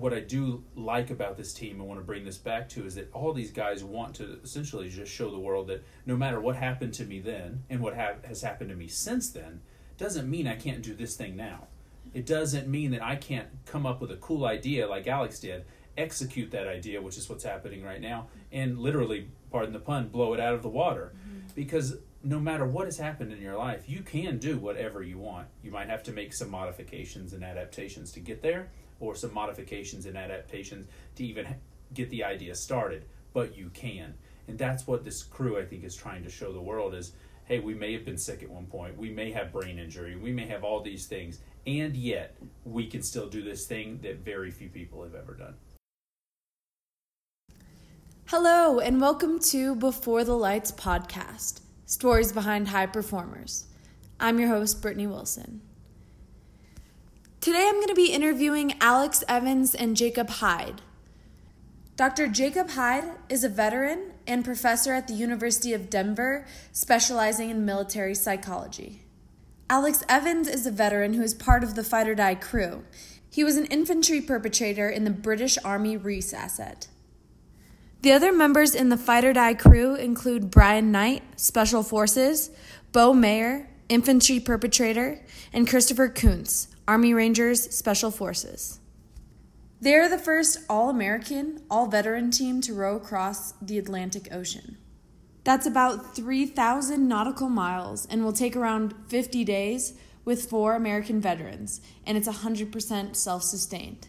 what I do like about this team and want to bring this back to is that all these guys want to essentially just show the world that no matter what happened to me then and what ha- has happened to me since then, doesn't mean I can't do this thing now. It doesn't mean that I can't come up with a cool idea like Alex did, execute that idea, which is what's happening right now, and literally, pardon the pun, blow it out of the water. Mm-hmm. Because no matter what has happened in your life, you can do whatever you want. You might have to make some modifications and adaptations to get there, or some modifications and adaptations to even get the idea started, but you can. And that's what this crew, I think, is trying to show the world is hey, we may have been sick at one point, we may have brain injury, we may have all these things, and yet we can still do this thing that very few people have ever done. Hello, and welcome to Before the Lights podcast Stories Behind High Performers. I'm your host, Brittany Wilson. Today I'm going to be interviewing Alex Evans and Jacob Hyde. Dr. Jacob Hyde is a veteran and professor at the University of Denver, specializing in military psychology. Alex Evans is a veteran who is part of the Fight Oar Die crew. He was an infantry paratrooper in the British Army Reese asset. The other members in the Fight Oar Die crew include Brian Knight, Special Forces, Bo Mayer, Infantry Paratrooper, and Christopher Kuntz, Army Rangers Special Forces. They are the first all American, all veteran team to row across the Atlantic Ocean. That's about 3,000 nautical miles and will take around 50 days with four American veterans, and it's 100% self sustained.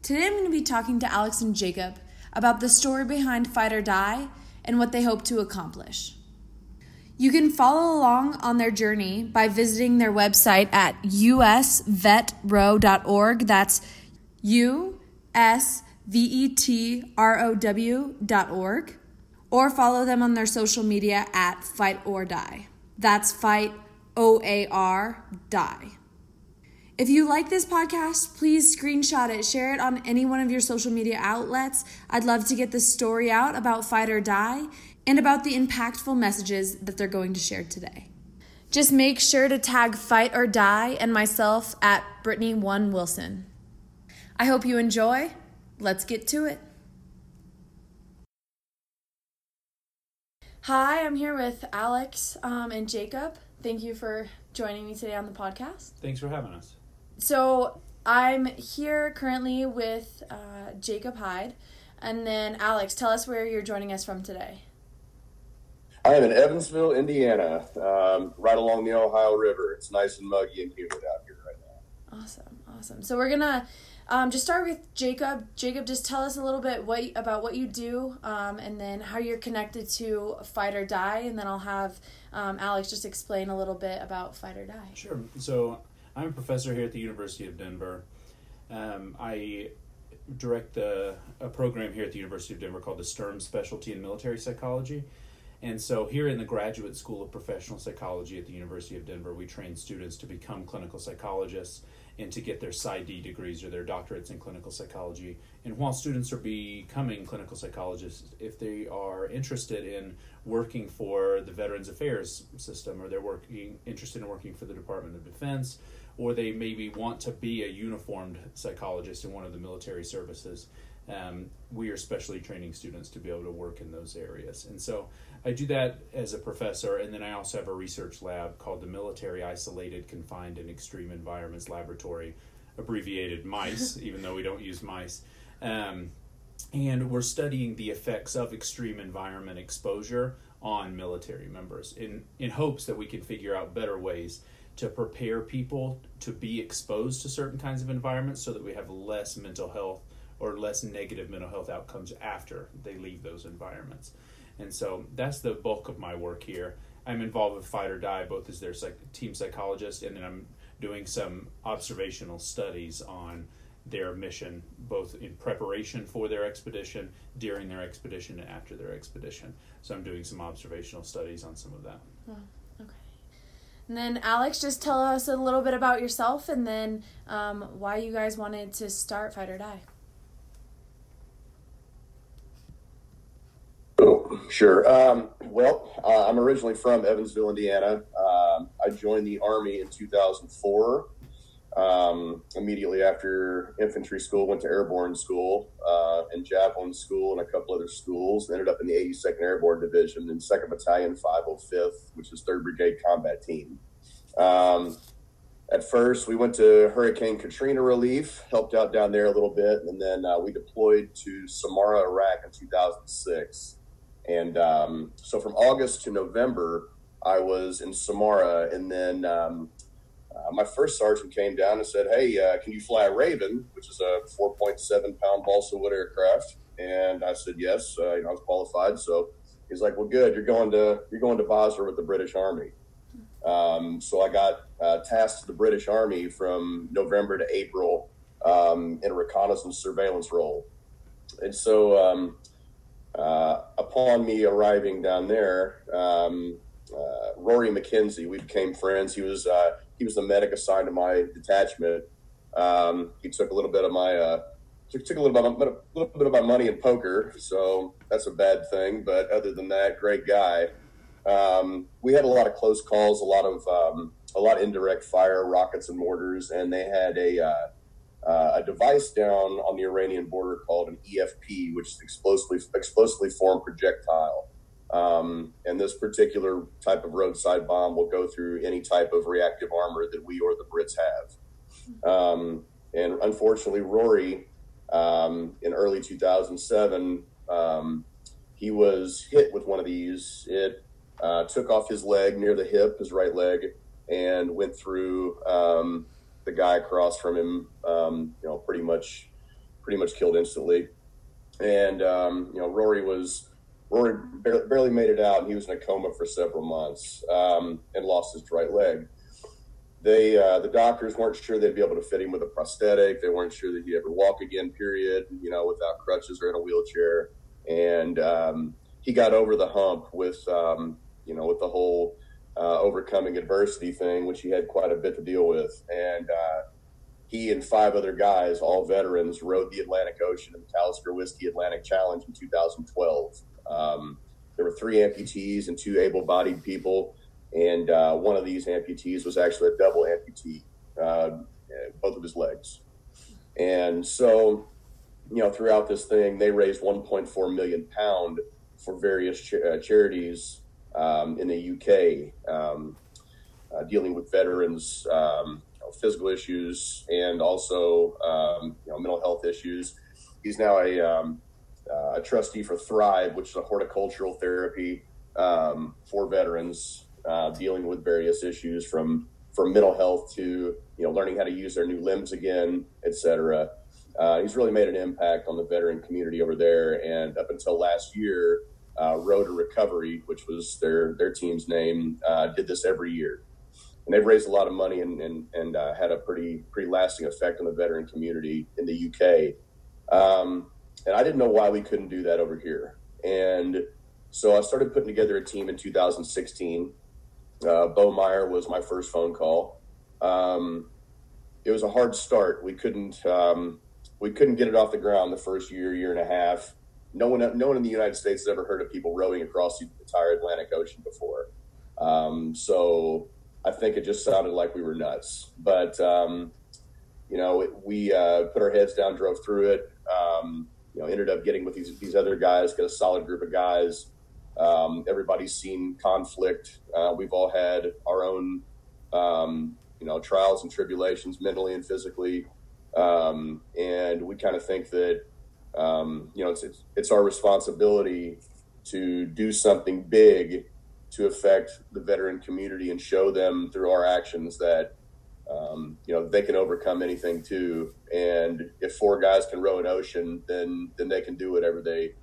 Today I'm going to be talking to Alex and Jacob about the story behind Fight Oar Die and what they hope to accomplish. You can follow along on their journey by visiting their website at usvetrow.org. That's U S V E T R O W.org. Or follow them on their social media at Fight Oar Die. That's Fight O A R Die. If you like this podcast, please screenshot it, share it on any one of your social media outlets. I'd love to get the story out about Fight Oar Die and about the impactful messages that they're going to share today. Just make sure to tag Fight Oar Die and myself at Brittany One Wilson. I hope you enjoy. Let's get to it. Hi, I'm here with Alex um, and Jacob. Thank you for joining me today on the podcast. Thanks for having us so I'm here currently with uh, Jacob Hyde. And then, Alex, tell us where you're joining us from today. I am in Evansville, Indiana, um, right along the Ohio River. It's nice and muggy and humid out here right now. Awesome, awesome. So we're gonna um, just start with Jacob. Jacob, just tell us a little bit what about what you do, um, and then how you're connected to Fight Oar Die, and then I'll have um, Alex just explain a little bit about Fight Oar Die. Sure. So I'm a professor here at the University of Denver. Um, I direct the, a program here at the University of Denver called the Sturm Specialty in Military Psychology. And so, here in the Graduate School of Professional Psychology at the University of Denver, we train students to become clinical psychologists and to get their PsyD degrees or their doctorates in clinical psychology. And while students are becoming clinical psychologists, if they are interested in working for the Veterans Affairs system or they're working interested in working for the Department of Defense or they maybe want to be a uniformed psychologist in one of the military services. Um, we are specially training students to be able to work in those areas. And so I do that as a professor, and then I also have a research lab called the Military Isolated, Confined, and Extreme Environments Laboratory, abbreviated MICE, even though we don't use mice. Um, and we're studying the effects of extreme environment exposure on military members in, in hopes that we can figure out better ways to prepare people to be exposed to certain kinds of environments so that we have less mental health or less negative mental health outcomes after they leave those environments. And so that's the bulk of my work here. I'm involved with Fight Oar Die both as their psych- team psychologist and then I'm doing some observational studies on their mission, both in preparation for their expedition, during their expedition, and after their expedition. So I'm doing some observational studies on some of that. Oh, okay. And then, Alex, just tell us a little bit about yourself and then um, why you guys wanted to start Fight Oar Die. Oh, sure. Um, well, uh, I'm originally from Evansville, Indiana. Um, I joined the Army in 2004. Um, immediately after infantry school, went to airborne school uh, and javelin school and a couple other schools. Ended up in the 82nd Airborne Division in 2nd Battalion, 505th, which is 3rd Brigade Combat Team. Um, at first, we went to Hurricane Katrina relief, helped out down there a little bit, and then uh, we deployed to Samarra, Iraq in 2006. And um, so from August to November, I was in Samarra, and then um, uh, my first sergeant came down and said, "Hey, uh, can you fly a Raven, which is a 4.7 pound balsa wood aircraft?" And I said, "Yes." Uh, you know, I was qualified, so he's like, "Well, good. You're going to you're going to Basra with the British Army." Um, so I got uh, tasked to the British Army from November to April um, in a reconnaissance surveillance role, and so um, uh, upon me arriving down there. Um, uh, Rory McKenzie, we became friends. He was he was the medic assigned to my detachment. Um, he took a little bit of my uh, took, took a little bit, of, little bit of my money in poker, so that's a bad thing. But other than that, great guy. Um, we had a lot of close calls, a lot of um, a lot of indirect fire, rockets and mortars, and they had a uh, a device down on the Iranian border called an EFP, which is explosively explosively formed projectile. Um, and this particular type of roadside bomb will go through any type of reactive armor that we or the Brits have. Um, and unfortunately, Rory, um, in early 2007, um, he was hit with one of these. It uh, took off his leg near the hip, his right leg, and went through um, the guy across from him. Um, you know, pretty much, pretty much killed instantly. And you know, Rory was Rory barely made it out, and he was in a coma for several months um, and lost his right leg. They, uh, the doctors weren't sure they'd be able to fit him with a prosthetic. They weren't sure that he'd ever walk again. Period. You know, without crutches or in a wheelchair. And um, he got over the hump with, um, you know, with the whole uh, overcoming adversity thing, which he had quite a bit to deal with. And uh, he and five other guys, all veterans, rowed the Atlantic Ocean in the Talisker Whisky Atlantic Challenge in 2012. Um, there were three amputees and two able-bodied people, and uh, one of these amputees was actually a double amputee, uh, both of his legs. And so, you know, throughout this thing, they raised 1.4 million pound for various ch- uh, charities um, in the UK, um, uh, dealing with veterans, um, you know, physical issues, and also um, you know mental health issues. He's now a um, uh, a trustee for Thrive, which is a horticultural therapy um, for veterans uh, dealing with various issues from from mental health to you know learning how to use their new limbs again, etc. Uh, he's really made an impact on the veteran community over there, and up until last year, uh, Row2Recovery, which was their their team's name, uh, did this every year, and they've raised a lot of money and and, and uh, had a pretty pretty lasting effect on the veteran community in the UK. Um, and I didn't know why we couldn't do that over here. And so I started putting together a team in 2016. Uh, Bo Meyer was my first phone call. Um, it was a hard start. We couldn't um, we couldn't get it off the ground the first year, year and a half. No one, no one in the United States has ever heard of people rowing across the entire Atlantic Ocean before. Um, so I think it just sounded like we were nuts. But um, you know, it, we uh, put our heads down, drove through it. Um, you know, ended up getting with these these other guys, get a solid group of guys. Um, everybody's seen conflict. Uh, we've all had our own, um, you know, trials and tribulations, mentally and physically, um, and we kind of think that, um, you know, it's, it's it's our responsibility to do something big to affect the veteran community and show them through our actions that um, you know they can overcome anything too. And if four guys can row an ocean, then then they can do whatever they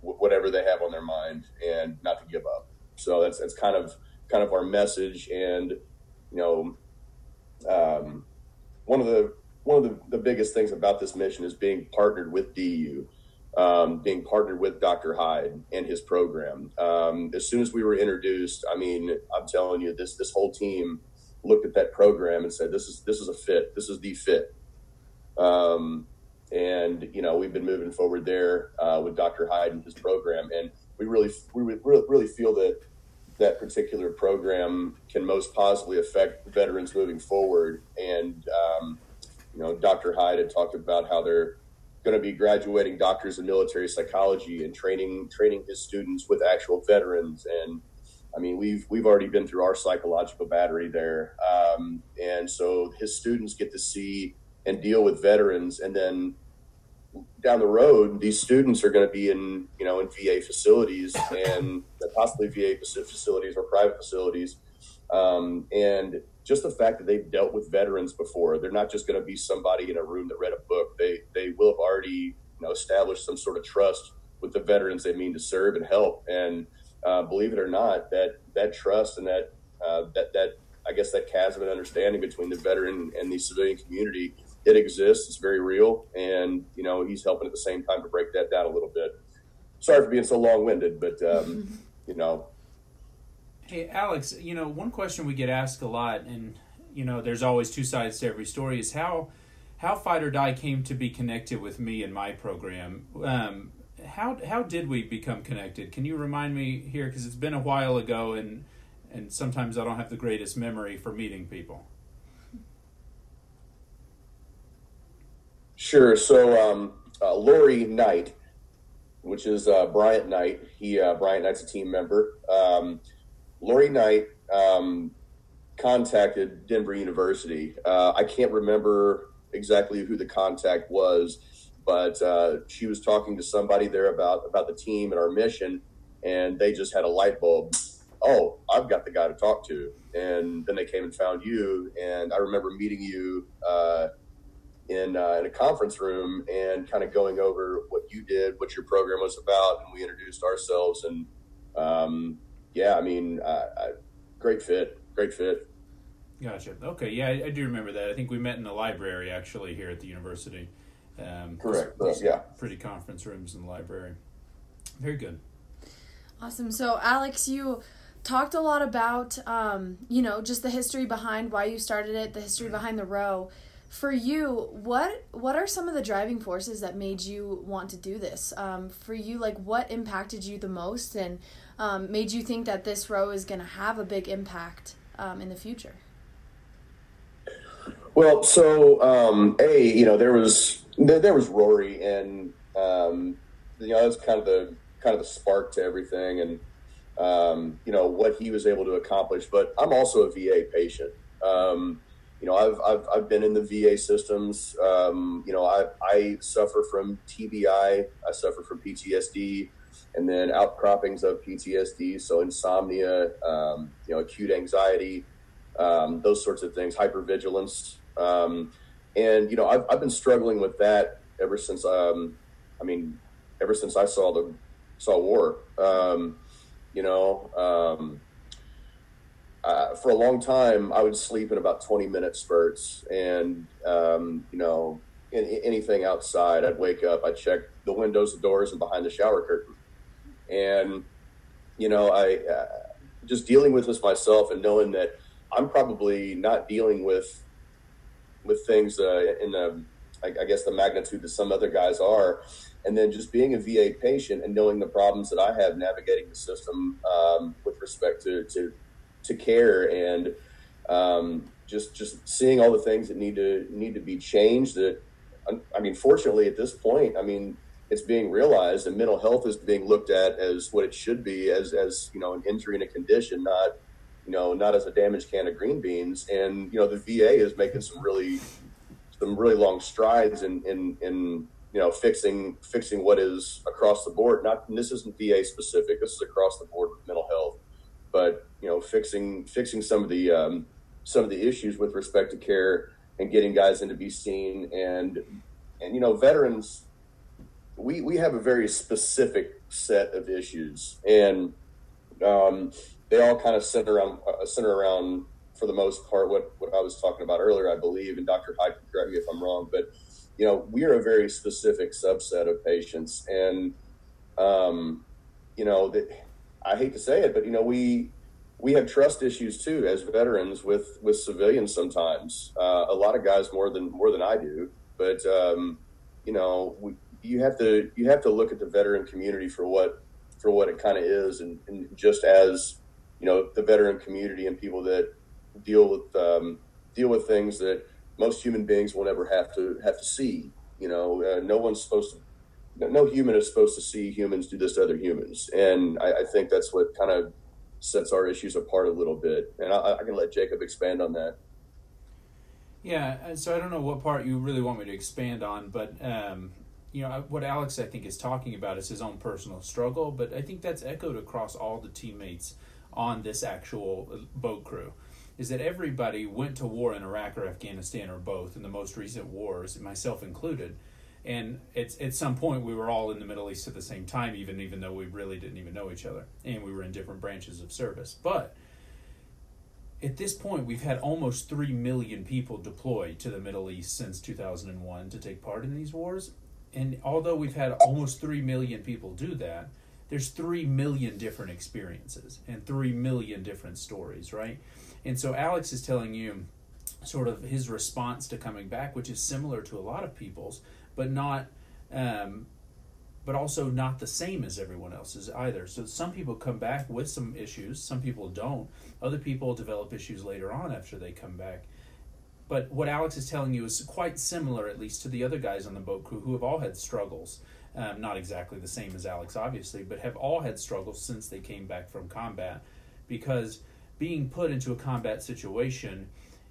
whatever they have on their mind, and not to give up. So that's that's kind of kind of our message. And you know, um, one of the one of the, the biggest things about this mission is being partnered with DU. Um, being partnered with Dr. Hyde and his program. Um, as soon as we were introduced, I mean, I'm telling you, this this whole team looked at that program and said, "This is this is a fit. This is the fit." Um, and you know, we've been moving forward there uh, with Dr. Hyde and his program, and we really we really really feel that that particular program can most positively affect veterans moving forward. And um, you know, Dr. Hyde had talked about how they're going to be graduating doctors in military psychology and training training his students with actual veterans. And I mean, we've we've already been through our psychological battery there, um, and so his students get to see and deal with veterans, and then down the road, these students are going to be in, you know, in VA facilities and possibly VA facilities or private facilities. Um, and just the fact that they've dealt with veterans before, they're not just going to be somebody in a room that read a book. They they will have already, you know, established some sort of trust with the veterans they mean to serve and help. And uh, believe it or not, that that trust and that uh, that that I guess that chasm of understanding between the veteran and the civilian community it exists. It's very real, and you know he's helping at the same time to break that down a little bit. Sorry for being so long winded, but um, you know. Hey Alex, you know one question we get asked a lot, and you know there's always two sides to every story. Is how how Fight Oar Die came to be connected with me and my program. Um, how how did we become connected? Can you remind me here because it's been a while ago, and and sometimes I don't have the greatest memory for meeting people. Sure. So, um, uh, Lori Knight, which is uh, Bryant Knight, he uh, Bryant Knight's a team member. Um, Lori Knight um, contacted Denver University. Uh, I can't remember exactly who the contact was, but uh, she was talking to somebody there about about the team and our mission, and they just had a light bulb. Oh, I've got the guy to talk to, and then they came and found you. And I remember meeting you uh, in, uh, in a conference room and kind of going over what you did, what your program was about, and we introduced ourselves. And um, yeah, I mean, uh, I, great fit, great fit. Gotcha. Okay, yeah, I, I, do remember that. I think we met in the library actually here at the university. Um, Correct. yeah. Pretty conference rooms in the library. Very good. Awesome. So, Alex, you talked a lot about, um, you know, just the history behind why you started it, the history behind the row for you what what are some of the driving forces that made you want to do this um, for you like what impacted you the most and um, made you think that this row is going to have a big impact um, in the future? Well so um, a you know there was there, there was rory and um, you know that's kind of the kind of the spark to everything and um, you know what he was able to accomplish. But i'm also a va patient. Um, you know, I've, I've, I've been in the VA systems. Um, you know, I, I suffer from TBI, I suffer from PTSD, and then outcroppings of PTSD. So insomnia, um, you know, acute anxiety, um, those sorts of things, hypervigilance. Um, and, you know, I've, I've been struggling with that ever since, um, I mean, ever since I saw the, saw war. Um, you know, uh, for a long time, I would sleep in about 20 minute spurts. And, um, you know, in, anything outside, I'd wake up, I'd check the windows, the doors, and behind the shower curtain. And, you know, I uh, just dealing with this myself and knowing that I'm probably not dealing with with things uh, in the, I, I guess, the magnitude that some other guys are. And then just being a VA patient and knowing the problems that I have navigating the system um, with respect to, to to care and um, just just seeing all the things that need to need to be changed. That I mean, fortunately, at this point, I mean, it's being realized, and mental health is being looked at as what it should be, as as you know, an injury and a condition, not you know, not as a damaged can of green beans. And you know, the VA is making some really some really long strides in in, in you know fixing fixing what is across the board. Not this isn't VA specific. This is across the board with mental health but you know, fixing fixing some of the um, some of the issues with respect to care and getting guys in to be seen and and you know, veterans. We we have a very specific set of issues, and um, they all kind of center around uh, center around for the most part what what I was talking about earlier, I believe, and Dr. Hyde can correct me if I'm wrong, but you know, we are a very specific subset of patients, and um, you know that I hate to say it, but you know, we we have trust issues too as veterans with with civilians sometimes. Uh, a lot of guys more than more than I do, but um, you know, we, you have to you have to look at the veteran community for what for what it kind of is, and, and, just as you know the veteran community and people that deal with um, deal with things that most human beings will never have to have to see. You know, uh, no one's supposed to, no human is supposed to see humans do this to other humans, and I, I think that's what kind of sets our issues apart a little bit. And I, I can let Jacob expand on that. Yeah, so I don't know what part you really want me to expand on, but um, you know what Alex I think is talking about is his own personal struggle, but I think that's echoed across all the teammates on this actual uh, boat crew is that everybody went to war in Iraq or Afghanistan or both in the most recent wars, myself included. And it's at some point we were all in the Middle East at the same time, even even though we really didn't even know each other, and we were in different branches of service. But at this point, we've had almost three million people deploy to the Middle East since 2001 to take part in these wars. And although we've had almost three million people do that, there's three million different experiences and three million different stories, right? And so Alex is telling you sort of his response to coming back, which is similar to a lot of people's, but not, um, but also not the same as everyone else's either. So some people come back with some issues, some people don't. Other people develop issues later on after they come back. But what Alex is telling you is quite similar, at least, to the other guys on the boat crew who have all had struggles. Um, not exactly the same as Alex, obviously, but have all had struggles since they came back from combat because being put into a combat situation,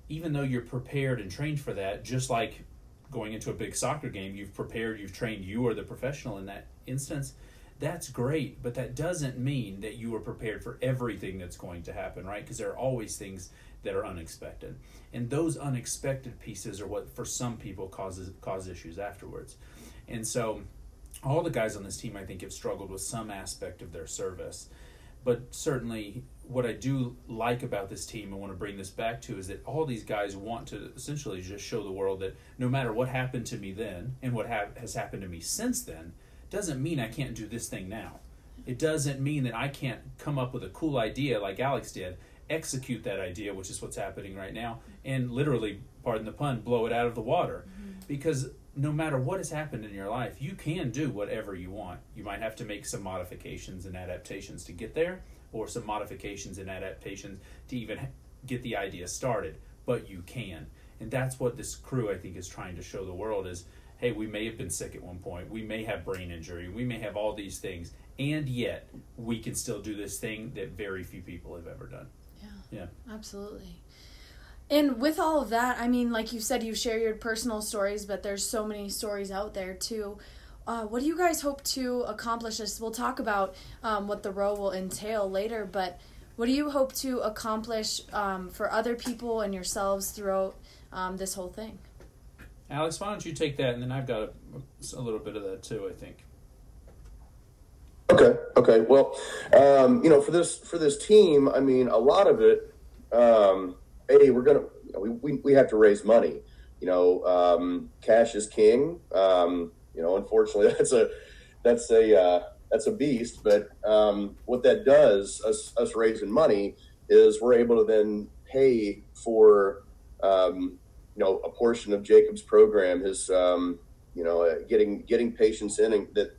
even though you're prepared and trained for that, just like going into a big soccer game, you've prepared, you've trained, you are the professional in that instance. That's great, but that doesn't mean that you are prepared for everything that's going to happen, right? Because there are always things that are unexpected. And those unexpected pieces are what for some people causes cause issues afterwards. And so all the guys on this team I think have struggled with some aspect of their service. But certainly what I do like about this team and want to bring this back to is that all these guys want to essentially just show the world that no matter what happened to me then and what ha- has happened to me since then, doesn't mean I can't do this thing now. It doesn't mean that I can't come up with a cool idea like Alex did, execute that idea, which is what's happening right now, and literally, pardon the pun, blow it out of the water. Mm-hmm. Because no matter what has happened in your life, you can do whatever you want. You might have to make some modifications and adaptations to get there or some modifications and adaptations to even get the idea started, but you can. And that's what this crew I think is trying to show the world is hey, we may have been sick at one point, we may have brain injury, we may have all these things, and yet we can still do this thing that very few people have ever done. Yeah. Absolutely. And with all of that, I mean, like you said, you share your personal stories, but there's so many stories out there too. Uh, what do you guys hope to accomplish? This we'll talk about um, what the row will entail later, but what do you hope to accomplish um, for other people and yourselves throughout um, this whole thing? Alex, why don't you take that, and then I've got a, a little bit of that too. I think. Okay. Okay. Well, um, you know, for this for this team, I mean, a lot of it. Um, we're gonna we, we, we have to raise money. You know, um, cash is king. Um, you know, unfortunately, that's a that's a uh, that's a beast. But um, what that does, us us raising money, is we're able to then pay for um, you know a portion of Jacob's program, his um, you know uh, getting getting patients in and that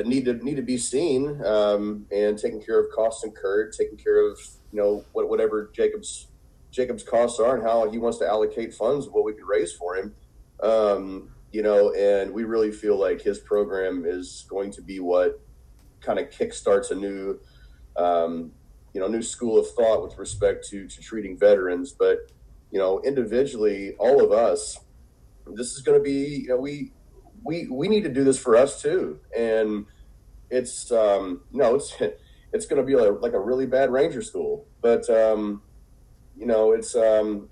that need to need to be seen um, and taking care of costs incurred, taking care of you know what, whatever Jacob's Jacob's costs are and how he wants to allocate funds, what we can raise for him. Um, you know, and we really feel like his program is going to be what kind of kickstarts a new, um, you know, new school of thought with respect to to treating veterans. But you know, individually, all of us, this is going to be, you know, we we we need to do this for us too, and it's um, no, it's it's going to be like, like a really bad ranger school, but um, you know, it's um,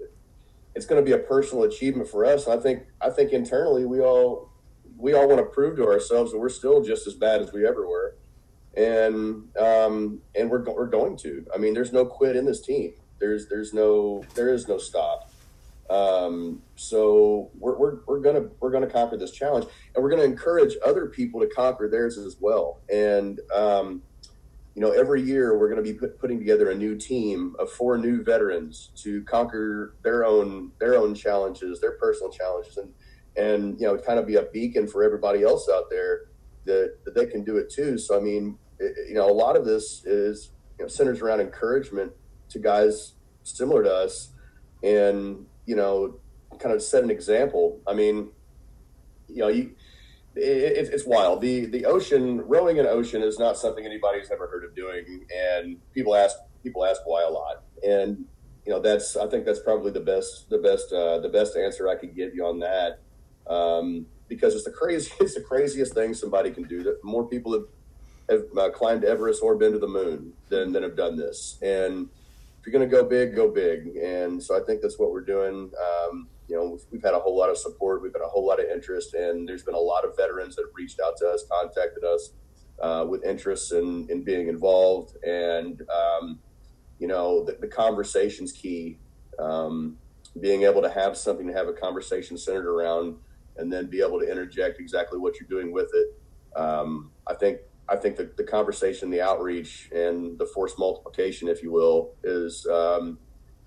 it's going to be a personal achievement for us. I think I think internally we all we all want to prove to ourselves that we're still just as bad as we ever were, and um, and we're we're going to. I mean, there's no quit in this team. There's there's no there is no stop. Um, so we're, we're, we're gonna we're gonna conquer this challenge, and we're gonna encourage other people to conquer theirs as well. And um, you know, every year we're to be put, putting together a new team of four new veterans to conquer their own their own challenges, their personal challenges, and and you know, kind of be a beacon for everybody else out there that, that they can do it too. So I mean, it, you know, a lot of this is you know, centers around encouragement to guys similar to us, and you know, kind of set an example. I mean, you know, you it, it's wild. The the ocean rowing in ocean is not something anybody's ever heard of doing, and people ask people ask why a lot, and you know that's I think that's probably the best the best uh, the best answer I could give you on that, um, because it's the crazy it's the craziest thing somebody can do. That more people have have uh, climbed Everest or been to the moon than than have done this, and you're going to go big, go big, and so I think that's what we're doing. Um, you know, we've, we've, had a whole lot of support. We've had a whole lot of interest, and there's been a lot of veterans that have reached out to us, contacted us uh, with interest in, in being involved. And, um, you know, the, the conversation's key. Um, being able to have something to have a conversation centered around and then be able to interject exactly what you're doing with it. Um, I think I think the, the conversation, the outreach, and the force multiplication, if you will, is um,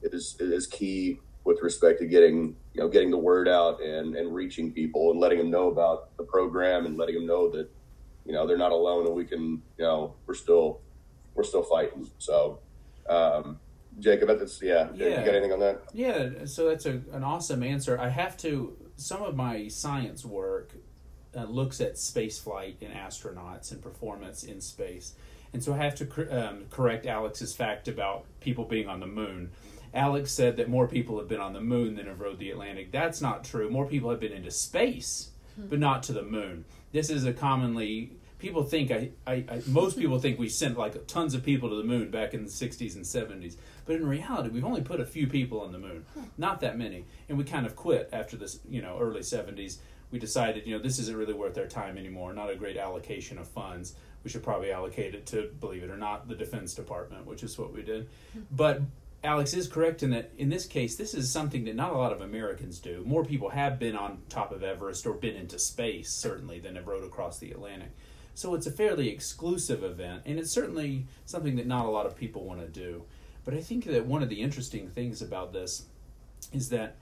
is is key with respect to getting you know getting the word out and and reaching people and letting them know about the program and letting them know that you know they're not alone and we can you know we're still we're still fighting. So um jacob that's yeah, yeah. you got anything on that? Yeah so that's a, an awesome answer. I have to some of my science work uh, looks at space flight and astronauts and performance in space and so i have to cor- um, correct alex's fact about people being on the moon Alex said that more people have been on the moon than have rowed the Atlantic. That's not true. More people have been into space, hmm. but not to the moon. This is a commonly people think I, I, I, most people think we sent like tons of people to the moon back in the 60s and 70s but in reality we've only put a few people on the moon not that many and we kind of quit after this you know early 70s we decided you know this isn't really worth our time anymore not a great allocation of funds we should probably allocate it to believe it or not the defense department which is what we did hmm. but Alex is correct in that in this case, this is something that not a lot of Americans do. More people have been on top of Everest or been into space, certainly, than have rowed across the Atlantic. So it's a fairly exclusive event, and it's certainly something that not a lot of people want to do. But I think that one of the interesting things about this is that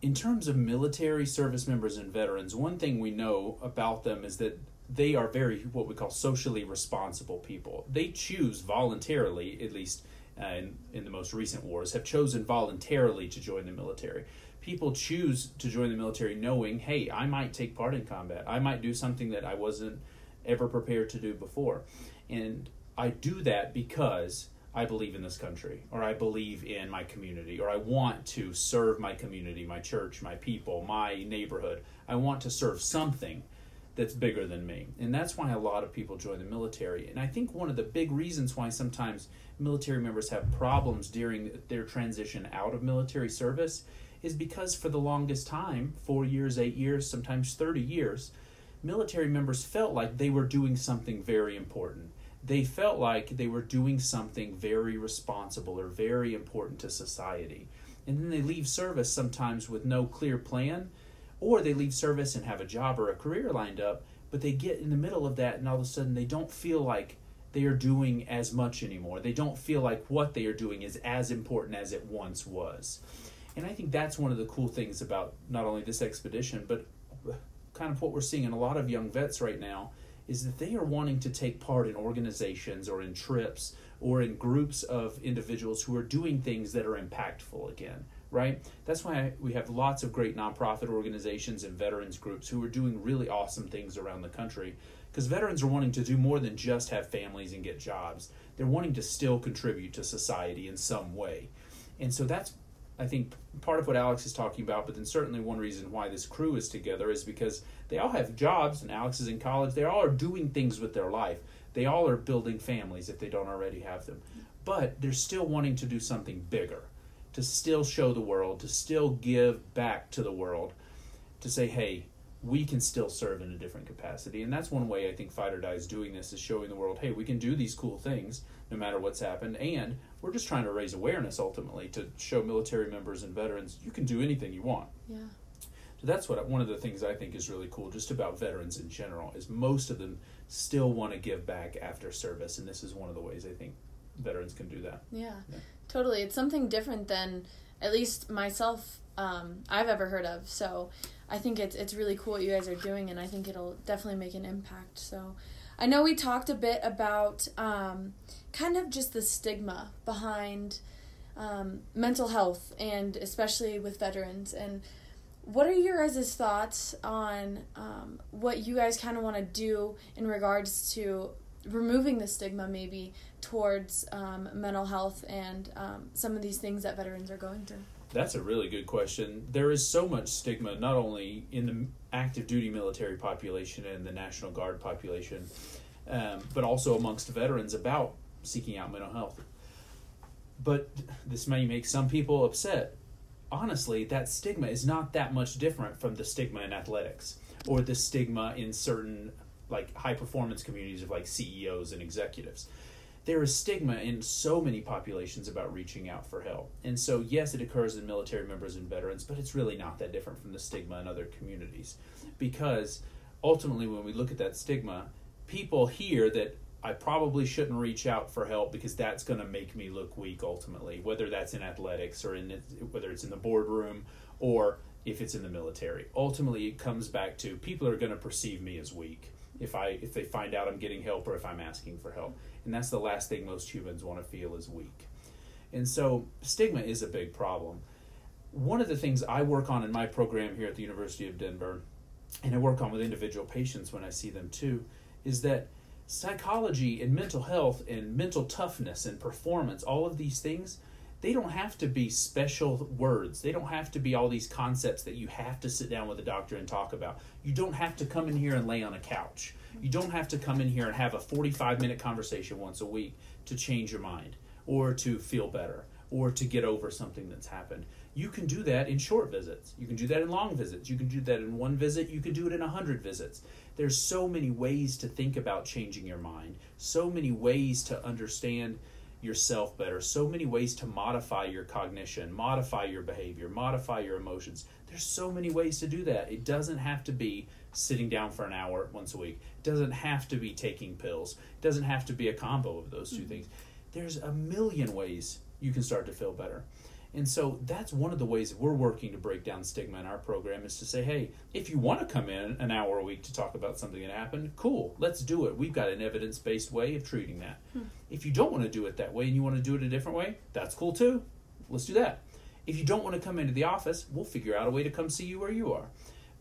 in terms of military service members and veterans, one thing we know about them is that they are very what we call socially responsible people. They choose voluntarily, at least uh, in, in the most recent wars, have chosen voluntarily to join the military. People choose to join the military knowing, hey, I might take part in combat. I might do something that I wasn't ever prepared to do before. And I do that because I believe in this country, or I believe in my community, or I want to serve my community, my church, my people, my neighborhood. I want to serve something that's bigger than me. And that's why a lot of people join the military. And I think one of the big reasons why sometimes military members have problems during their transition out of military service is because for the longest time, four years, eight years, sometimes 30 years, military members felt like they were doing something very important. They felt like they were doing something very responsible or very important to society. And then they leave service sometimes with no clear plan or they leave service and have a job or a career lined up, but they get in the middle of that and all of a sudden they don't feel like they are doing as much anymore. They don't feel like what they are doing is as important as it once was. And I think that's one of the cool things about not only this expedition, but kind of what we're seeing in a lot of young vets right now is that they are wanting to take part in organizations or in trips or in groups of individuals who are doing things that are impactful again right? That's why we have lots of great nonprofit organizations and veterans groups who are doing really awesome things around the country because veterans are wanting to do more than just have families and get jobs. They're wanting to still contribute to society in some way. And so that's I think part of what Alex is talking about, but then certainly one reason why this crew is together is because they all have jobs and Alex is in college. They all are doing things with their life. They all are building families if they don't already have them. But they're still wanting to do something bigger to still show the world, to still give back to the world, to say, hey, we can still serve in a different capacity. And that's one way I think Fight Oar Die is doing this is showing the world, hey, we can do these cool things no matter what's happened. And we're just trying to raise awareness ultimately to show military members and veterans you can do anything you want. Yeah. So that's what one of the things I think is really cool just about veterans in general is most of them still want to give back after service and this is one of the ways I think veterans can do that. Yeah. yeah. Totally. It's something different than at least myself um, I've ever heard of. So I think it's it's really cool what you guys are doing, and I think it'll definitely make an impact. So I know we talked a bit about um, kind of just the stigma behind um, mental health and especially with veterans. And what are your guys' thoughts on um, what you guys kind of want to do in regards to removing the stigma maybe towards um, mental health and um, some of these things that veterans are going through? That's a really good question. There is so much stigma, not only in the active duty military population and the National Guard population, um, but also amongst veterans about seeking out mental health. But this may make some people upset. Honestly, that stigma is not that much different from the stigma in athletics or the stigma in certain like high performance communities of like CEOs and executives there is stigma in so many populations about reaching out for help. And so, yes, it occurs in military members and veterans, but it's really not that different from the stigma in other communities. Because ultimately, when we look at that stigma, people hear that I probably shouldn't reach out for help because that's going to make me look weak ultimately, whether that's in athletics or in whether it's in the boardroom or if it's in the military. Ultimately, it comes back to people are going to perceive me as weak if I if they find out I'm getting help or if I'm asking for help. And that's the last thing most humans want to feel is weak. And so stigma is a big problem. One of the things I work on in my program here at the University of Denver, and I work on with individual patients when I see them too, is that psychology and mental health and mental toughness and performance, all of these things, they don't have to be special words. They don't have to be all these concepts that you have to sit down with a doctor and talk about. You don't have to come in here and lay on a couch. You don't have to come in here and have a 45 minute conversation once a week to change your mind or to feel better or to get over something that's happened. You can do that in short visits. You can do that in long visits. You can do that in one visit. You can do it in a hundred visits. There's so many ways to think about changing your mind, so many ways to understand yourself better, so many ways to modify your cognition, modify your behavior, modify your emotions. There's so many ways to do that. It doesn't have to be sitting down for an hour once a week. It doesn't have to be taking pills. It doesn't have to be a combo of those 2 mm-hmm. things. There's a million ways you can start to feel better. And so that's one of the ways we're working to break down stigma in our program is to say, hey, if you want to come in an hour a week to talk about something that happened, cool, let's do it. We've got an evidence based way of treating that. Hmm. If you don't want to do it that way and you want to do it a different way, that's cool too. Let's do that. If you don't want to come into the office, we'll figure out a way to come see you where you are.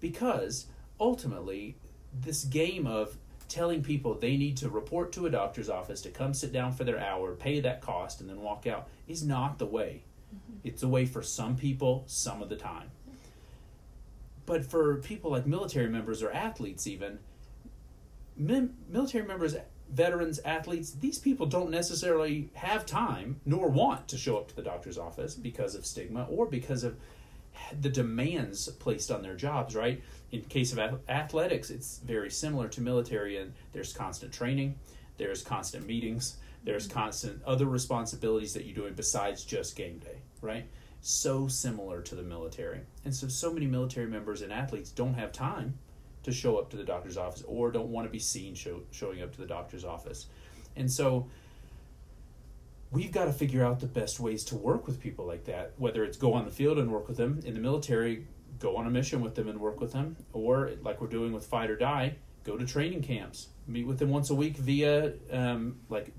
Because ultimately, this game of telling people they need to report to a doctor's office to come sit down for their hour, pay that cost, and then walk out is not the way. Mm-hmm. It's a way for some people some of the time. But for people like military members or athletes, even, military members, veterans, athletes, these people don't necessarily have time nor want to show up to the doctor's office because of stigma or because of the demands placed on their jobs, right? In case of athletics, it's very similar to military, and there's constant training, there's constant meetings, there's mm-hmm. constant other responsibilities that you're doing besides just game day, right? So similar to the military. And so, so many military members and athletes don't have time to show up to the doctor's office or don't want to be seen show, showing up to the doctor's office. And so, we've got to figure out the best ways to work with people like that, whether it's go on the field and work with them. In the military, go on a mission with them and work with them, or like we're doing with Fight Oar Die, go to training camps, meet with them once a week via um, like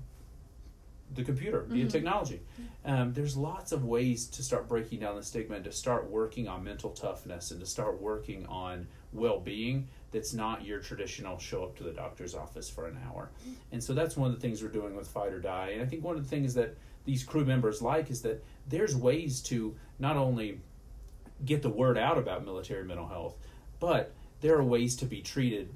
the computer via mm-hmm. technology. Um, there's lots of ways to start breaking down the stigma and to start working on mental toughness and to start working on well being that's not your traditional show up to the doctor's office for an hour. And so that's one of the things we're doing with Fight Oar Die. And I think one of the things that these crew members like is that there's ways to not only get the word out about military mental health, but there are ways to be treated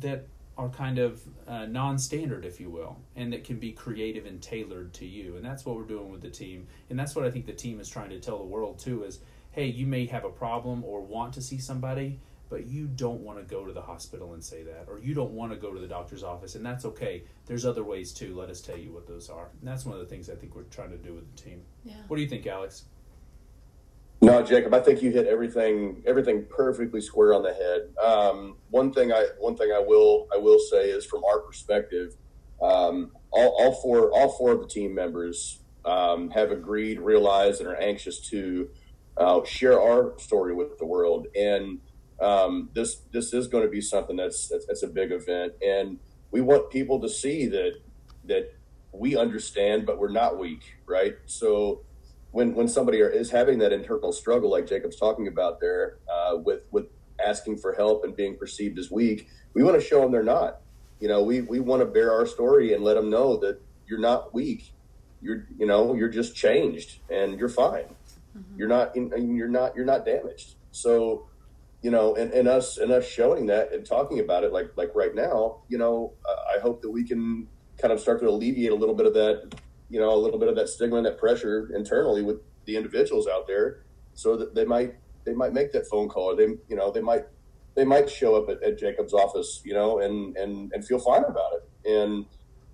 that are kind of uh, non-standard, if you will, and that can be creative and tailored to you. And that's what we're doing with the team. And that's what I think the team is trying to tell the world too: is hey, you may have a problem or want to see somebody, but you don't want to go to the hospital and say that, or you don't want to go to the doctor's office, and that's okay. There's other ways too. Let us tell you what those are. And that's one of the things I think we're trying to do with the team. Yeah. What do you think, Alex? No, Jacob, I think you hit everything everything perfectly square on the head. Um, one thing I one thing I will I will say is from our perspective, um, all, all four all four of the team members um, have agreed, realized, and are anxious to uh, share our story with the world. And um, this this is going to be something that's, that's, that's a big event. And we want people to see that that we understand, but we're not weak, right? So when when somebody is having that internal struggle, like Jacob's talking about there, uh, with with asking for help and being perceived as weak, we want to show them they're not. You know, we we want to bear our story and let them know that you're not weak. You're you know you're just changed and you're fine. Mm-hmm. You're not in, you're not you're not damaged. So you know, and, and us and us showing that and talking about it like like right now, you know, I hope that we can kind of start to alleviate a little bit of that, you know, a little bit of that stigma and that pressure internally with the individuals out there, so that they might they might make that phone call or they you know they might they might show up at, at Jacob's office, you know, and and and feel fine about it. And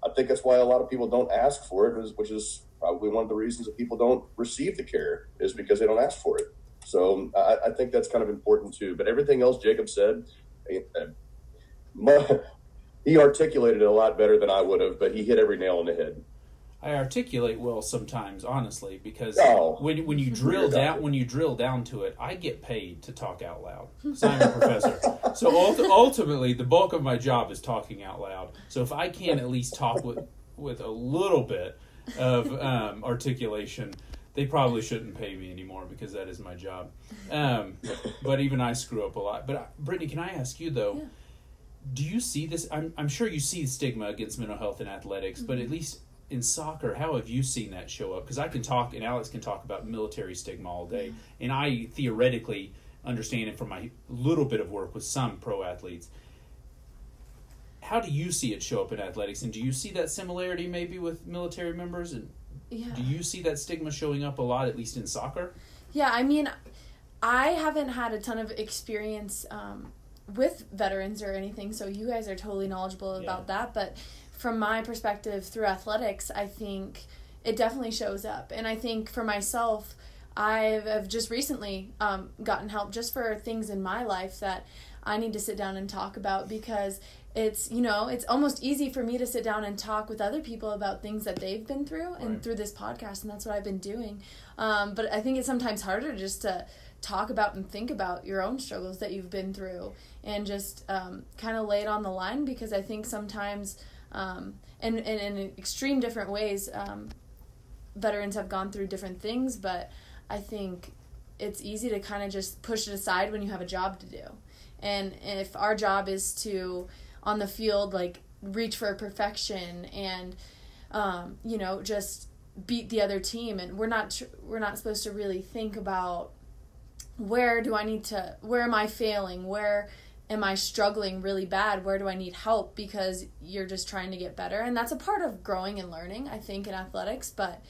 I think that's why a lot of people don't ask for it, which is probably one of the reasons that people don't receive the care is because they don't ask for it. So I, I think that's kind of important too. But everything else Jacob said, he articulated it a lot better than I would have, but he hit every nail on the head. I articulate well sometimes, honestly, because oh, when when you drill down when you drill down to it, I get paid to talk out loud. So I'm a professor, so ultimately the bulk of my job is talking out loud. So if I can at least talk with with a little bit of um, articulation, they probably shouldn't pay me anymore because that is my job. Um, but even I screw up a lot. But uh, Brittany, can I ask you though? Yeah. Do you see this? I'm I'm sure you see the stigma against mental health in athletics, mm-hmm. but at least in soccer, how have you seen that show up? Because I can talk, and Alex can talk about military stigma all day, mm-hmm. and I theoretically understand it from my little bit of work with some pro athletes. How do you see it show up in athletics, and do you see that similarity maybe with military members and yeah. Do you see that stigma showing up a lot, at least in soccer? Yeah, I mean, I haven't had a ton of experience um, with veterans or anything, so you guys are totally knowledgeable about yeah. that. But from my perspective through athletics, I think it definitely shows up. And I think for myself, I've just recently um, gotten help just for things in my life that I need to sit down and talk about because it's you know it's almost easy for me to sit down and talk with other people about things that they've been through and right. through this podcast and that's what i've been doing um, but i think it's sometimes harder just to talk about and think about your own struggles that you've been through and just um, kind of lay it on the line because i think sometimes um, and, and in extreme different ways um, veterans have gone through different things but i think it's easy to kind of just push it aside when you have a job to do and if our job is to on the field like reach for perfection and um, you know just beat the other team. And we're not tr- we're not supposed to really think about where do I need to where am I failing? Where am I struggling really bad? Where do I need help? Because you're just trying to get better. And that's a part of growing and learning I think in athletics. But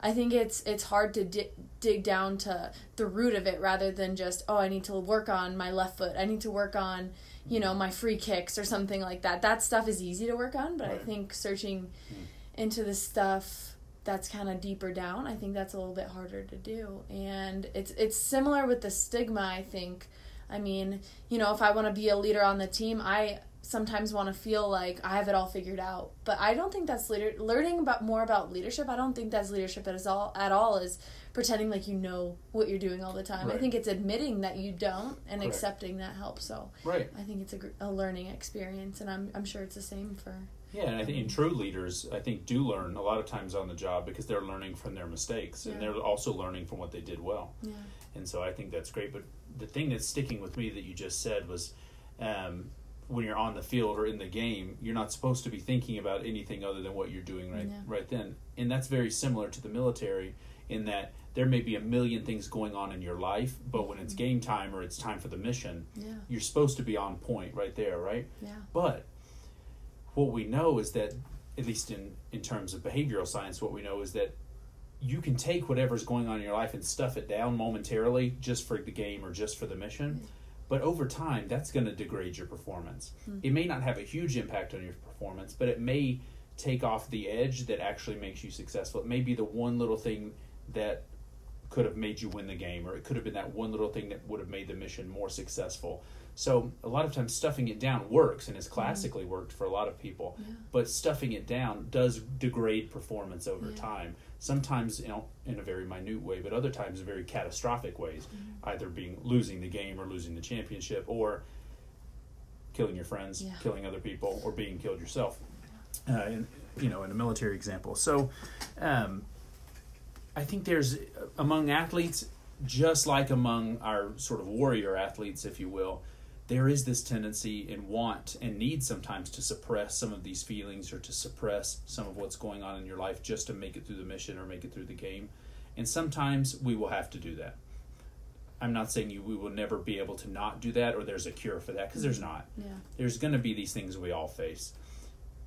I think it's it's hard to di- dig down to the root of it rather than just oh I need to work on my left foot. I need to work on you know my free kicks or something like that that stuff is easy to work on but right. i think searching hmm. into the stuff that's kind of deeper down i think that's a little bit harder to do and it's it's similar with the stigma i think i mean you know if i want to be a leader on the team i sometimes want to feel like I have it all figured out. But I don't think that's leader learning about more about leadership. I don't think that's leadership at all at all is pretending like you know what you're doing all the time. Right. I think it's admitting that you don't and Correct. accepting that help. So right. I think it's a, a learning experience, and I'm I'm sure it's the same for. Yeah, and I think in true leaders, I think do learn a lot of times on the job because they're learning from their mistakes, yeah. and they're also learning from what they did well. Yeah. And so I think that's great. But the thing that's sticking with me that you just said was. Um, when you're on the field or in the game, you're not supposed to be thinking about anything other than what you're doing right yeah. right then. And that's very similar to the military in that there may be a million things going on in your life, but when it's mm-hmm. game time or it's time for the mission, yeah. you're supposed to be on point right there, right? Yeah. But what we know is that at least in in terms of behavioral science, what we know is that you can take whatever's going on in your life and stuff it down momentarily just for the game or just for the mission. Mm-hmm but over time that's going to degrade your performance mm-hmm. it may not have a huge impact on your performance but it may take off the edge that actually makes you successful it may be the one little thing that could have made you win the game or it could have been that one little thing that would have made the mission more successful so a lot of times stuffing it down works and has mm-hmm. classically mm-hmm. worked for a lot of people yeah. but stuffing it down does degrade performance over yeah. time sometimes you know in a very minute way, but other times in very catastrophic ways, mm-hmm. either being losing the game or losing the championship, or killing your friends, Yeah. killing other people, or being killed yourself. Uh, in, you know, in a military example. So, um, I think there's uh, among athletes, just like among our sort of warrior athletes, if you will, there is this tendency and want and need sometimes to suppress some of these feelings or to suppress some of what's going on in your life just to make it through the mission or make it through the game. And sometimes we will have to do that. I'm not saying you we will never be able to not do that or there's a cure for that because there's mm-hmm. not. Yeah. There's going to be these things we all face.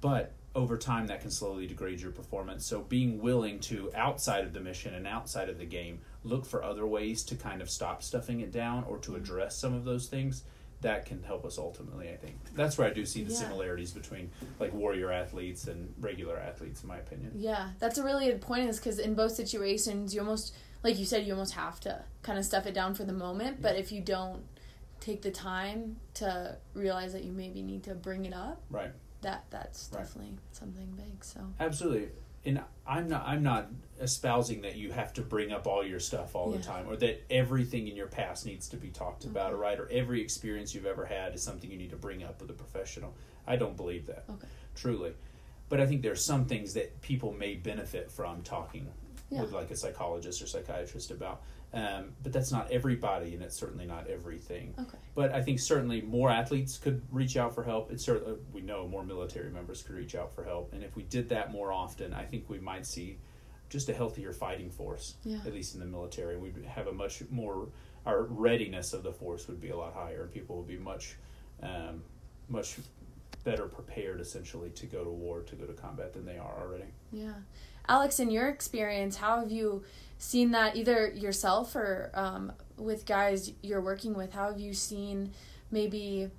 But over time that can slowly degrade your performance. So being willing to outside of the mission and outside of the game look for other ways to kind of stop stuffing it down or to mm-hmm. address some of those things that can help us ultimately, I think. That's where I do see the Yeah. similarities between like warrior athletes and regular athletes in my opinion. Yeah, that's a really good point. Is because in both situations, you almost, like you said, you almost have to kind of stuff it down for the moment. But if you don't take the time to realize that you maybe need to bring it up, Right. That that's Right. definitely something big. So Absolutely. And I'm not I'm not espousing that you have to bring up all your stuff all Yeah. the time or that everything in your past needs to be talked mm-hmm. about, Okay. right? Or every experience you've ever had is something you need to bring up with a professional. I don't believe that. Okay. Truly. But I think there's some things that people may benefit from talking Yeah. with like a psychologist or psychiatrist about. Um, but that's not everybody and it's certainly not everything. okay, But I think certainly more athletes could reach out for help. It's certainly we know more military members could reach out for help, and if we did that more often, I think we might see just a healthier fighting force. Yeah. At least in the military, we'd have a much more our readiness of the force would be a lot higher, and people would be much, um, much better prepared essentially to go to war, to go to combat than they are already. yeah. Alex, in your experience, how have you seen that either yourself or um, with guys you're working with? How have you seen maybe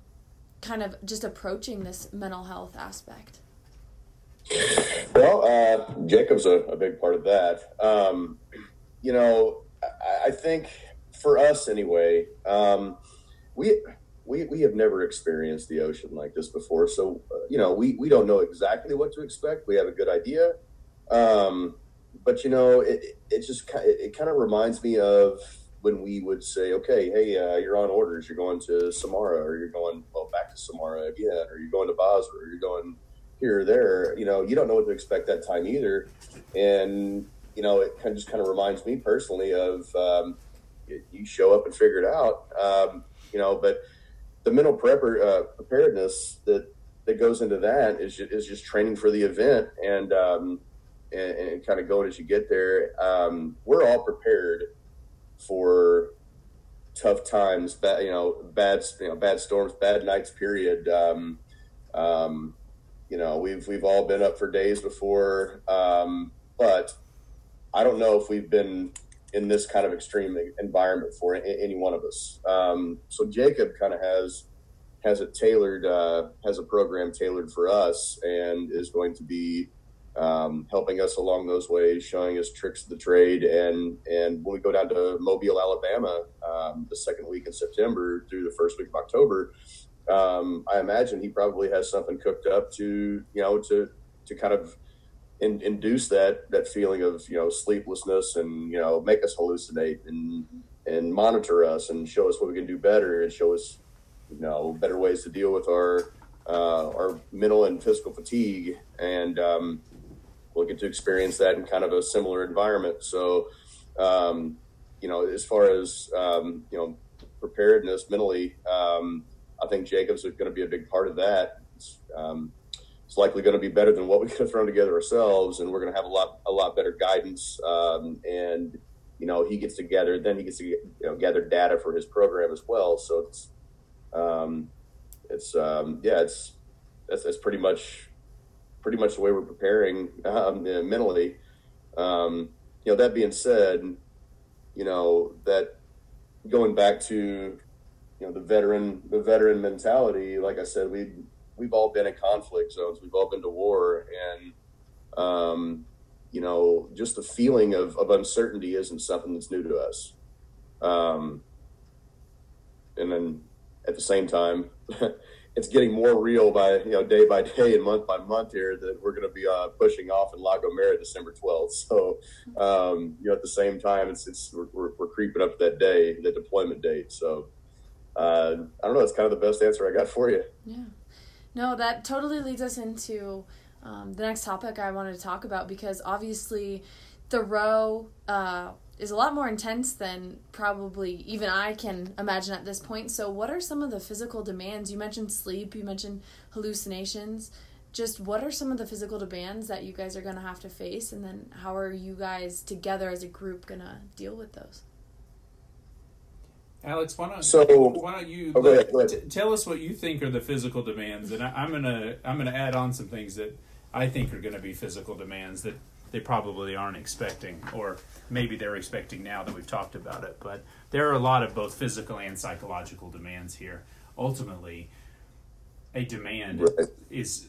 kind of just approaching this mental health aspect? Well, uh, Jacob's a, a big part of that. Um, you know, I, I think for us anyway, um, we, we we have never experienced the ocean like this before, so uh, you know we we don't know exactly what to expect. We have a good idea, um, but you know it it- just it, it kind of reminds me of when we would say, okay, hey, uh, you're on orders, you're going to Samarra, or you're going well back to Samarra again, or you're going to Basra, or you're going here or there. You know, you don't know what to expect that time either, and you know it kind of just kind of reminds me personally of um, you, show up and figure it out. Um, you know, but the mental prepar- uh, preparedness that that goes into that is just, is just training for the event and um, and, and kind of going as you get there. Um, we're all prepared for tough times, bad you know, bad you know, bad storms, bad nights. Period. Um, um, you know, we've we've all been up for days before, um, but I don't know if we've been in this kind of extreme environment for any one of us. Um, so Jacob kind of has has it tailored, uh, has a program tailored for us, and is going to be um, helping us along those ways, showing us tricks of the trade. And and when we go down to Mobile, Alabama, um, the second week in September through the first week of October, um, I imagine he probably has something cooked up to you know to to kind of in, induce that that feeling of you know sleeplessness and you know make us hallucinate and and monitor us and show us what we can do better and show us you know better ways to deal with our uh, our mental and physical fatigue and we'll get to experience that in kind of a similar environment so um, you know as far as um, you know preparedness mentally um, I think Jacobs is going to be a big part of that it's, um, it's likely going to be better than what we could have thrown together ourselves, and we're going to have a lot a lot better guidance. Um, and you know, he gets to gather then he gets to you know, gather data for his program as well. So it's um, it's um, yeah, it's that's, that's pretty much pretty much the way we're preparing um, mentally. Um, you know, that being said, you know that going back to you know the veteran the veteran mentality. Like I said, we we've all been in conflict zones. We've all been to war, and um, you know, just the feeling of, of uncertainty isn't something that's new to us. Um, and then at the same time, it's getting more real by you know day by day and month by month here that we're going to be uh, pushing off in La Gomera December twelfth. So um, you know, at the same time, it's it's we're, we're, creeping up that day, the deployment date. So uh, I don't know. It's kind of the best answer I got for you. Yeah. No, that totally leads us into um, the next topic I wanted to talk about because obviously row uh, is a lot more intense than probably even I can imagine at this point. So, what are some of the physical demands? You mentioned sleep, you mentioned hallucinations. Just what are some of the physical demands that you guys are going to have to face, and then how are you guys together as a group going to deal with those? Alex, why don't So- why don't you Oh, go ahead, go ahead. t- tell us what you think are the physical demands, and I, I'm gonna I'm gonna add on some things that I think are going to be physical demands that they probably aren't expecting, or maybe they're expecting now that we've talked about it. But there are a lot of both physical and psychological demands here. Ultimately, a demand Right. is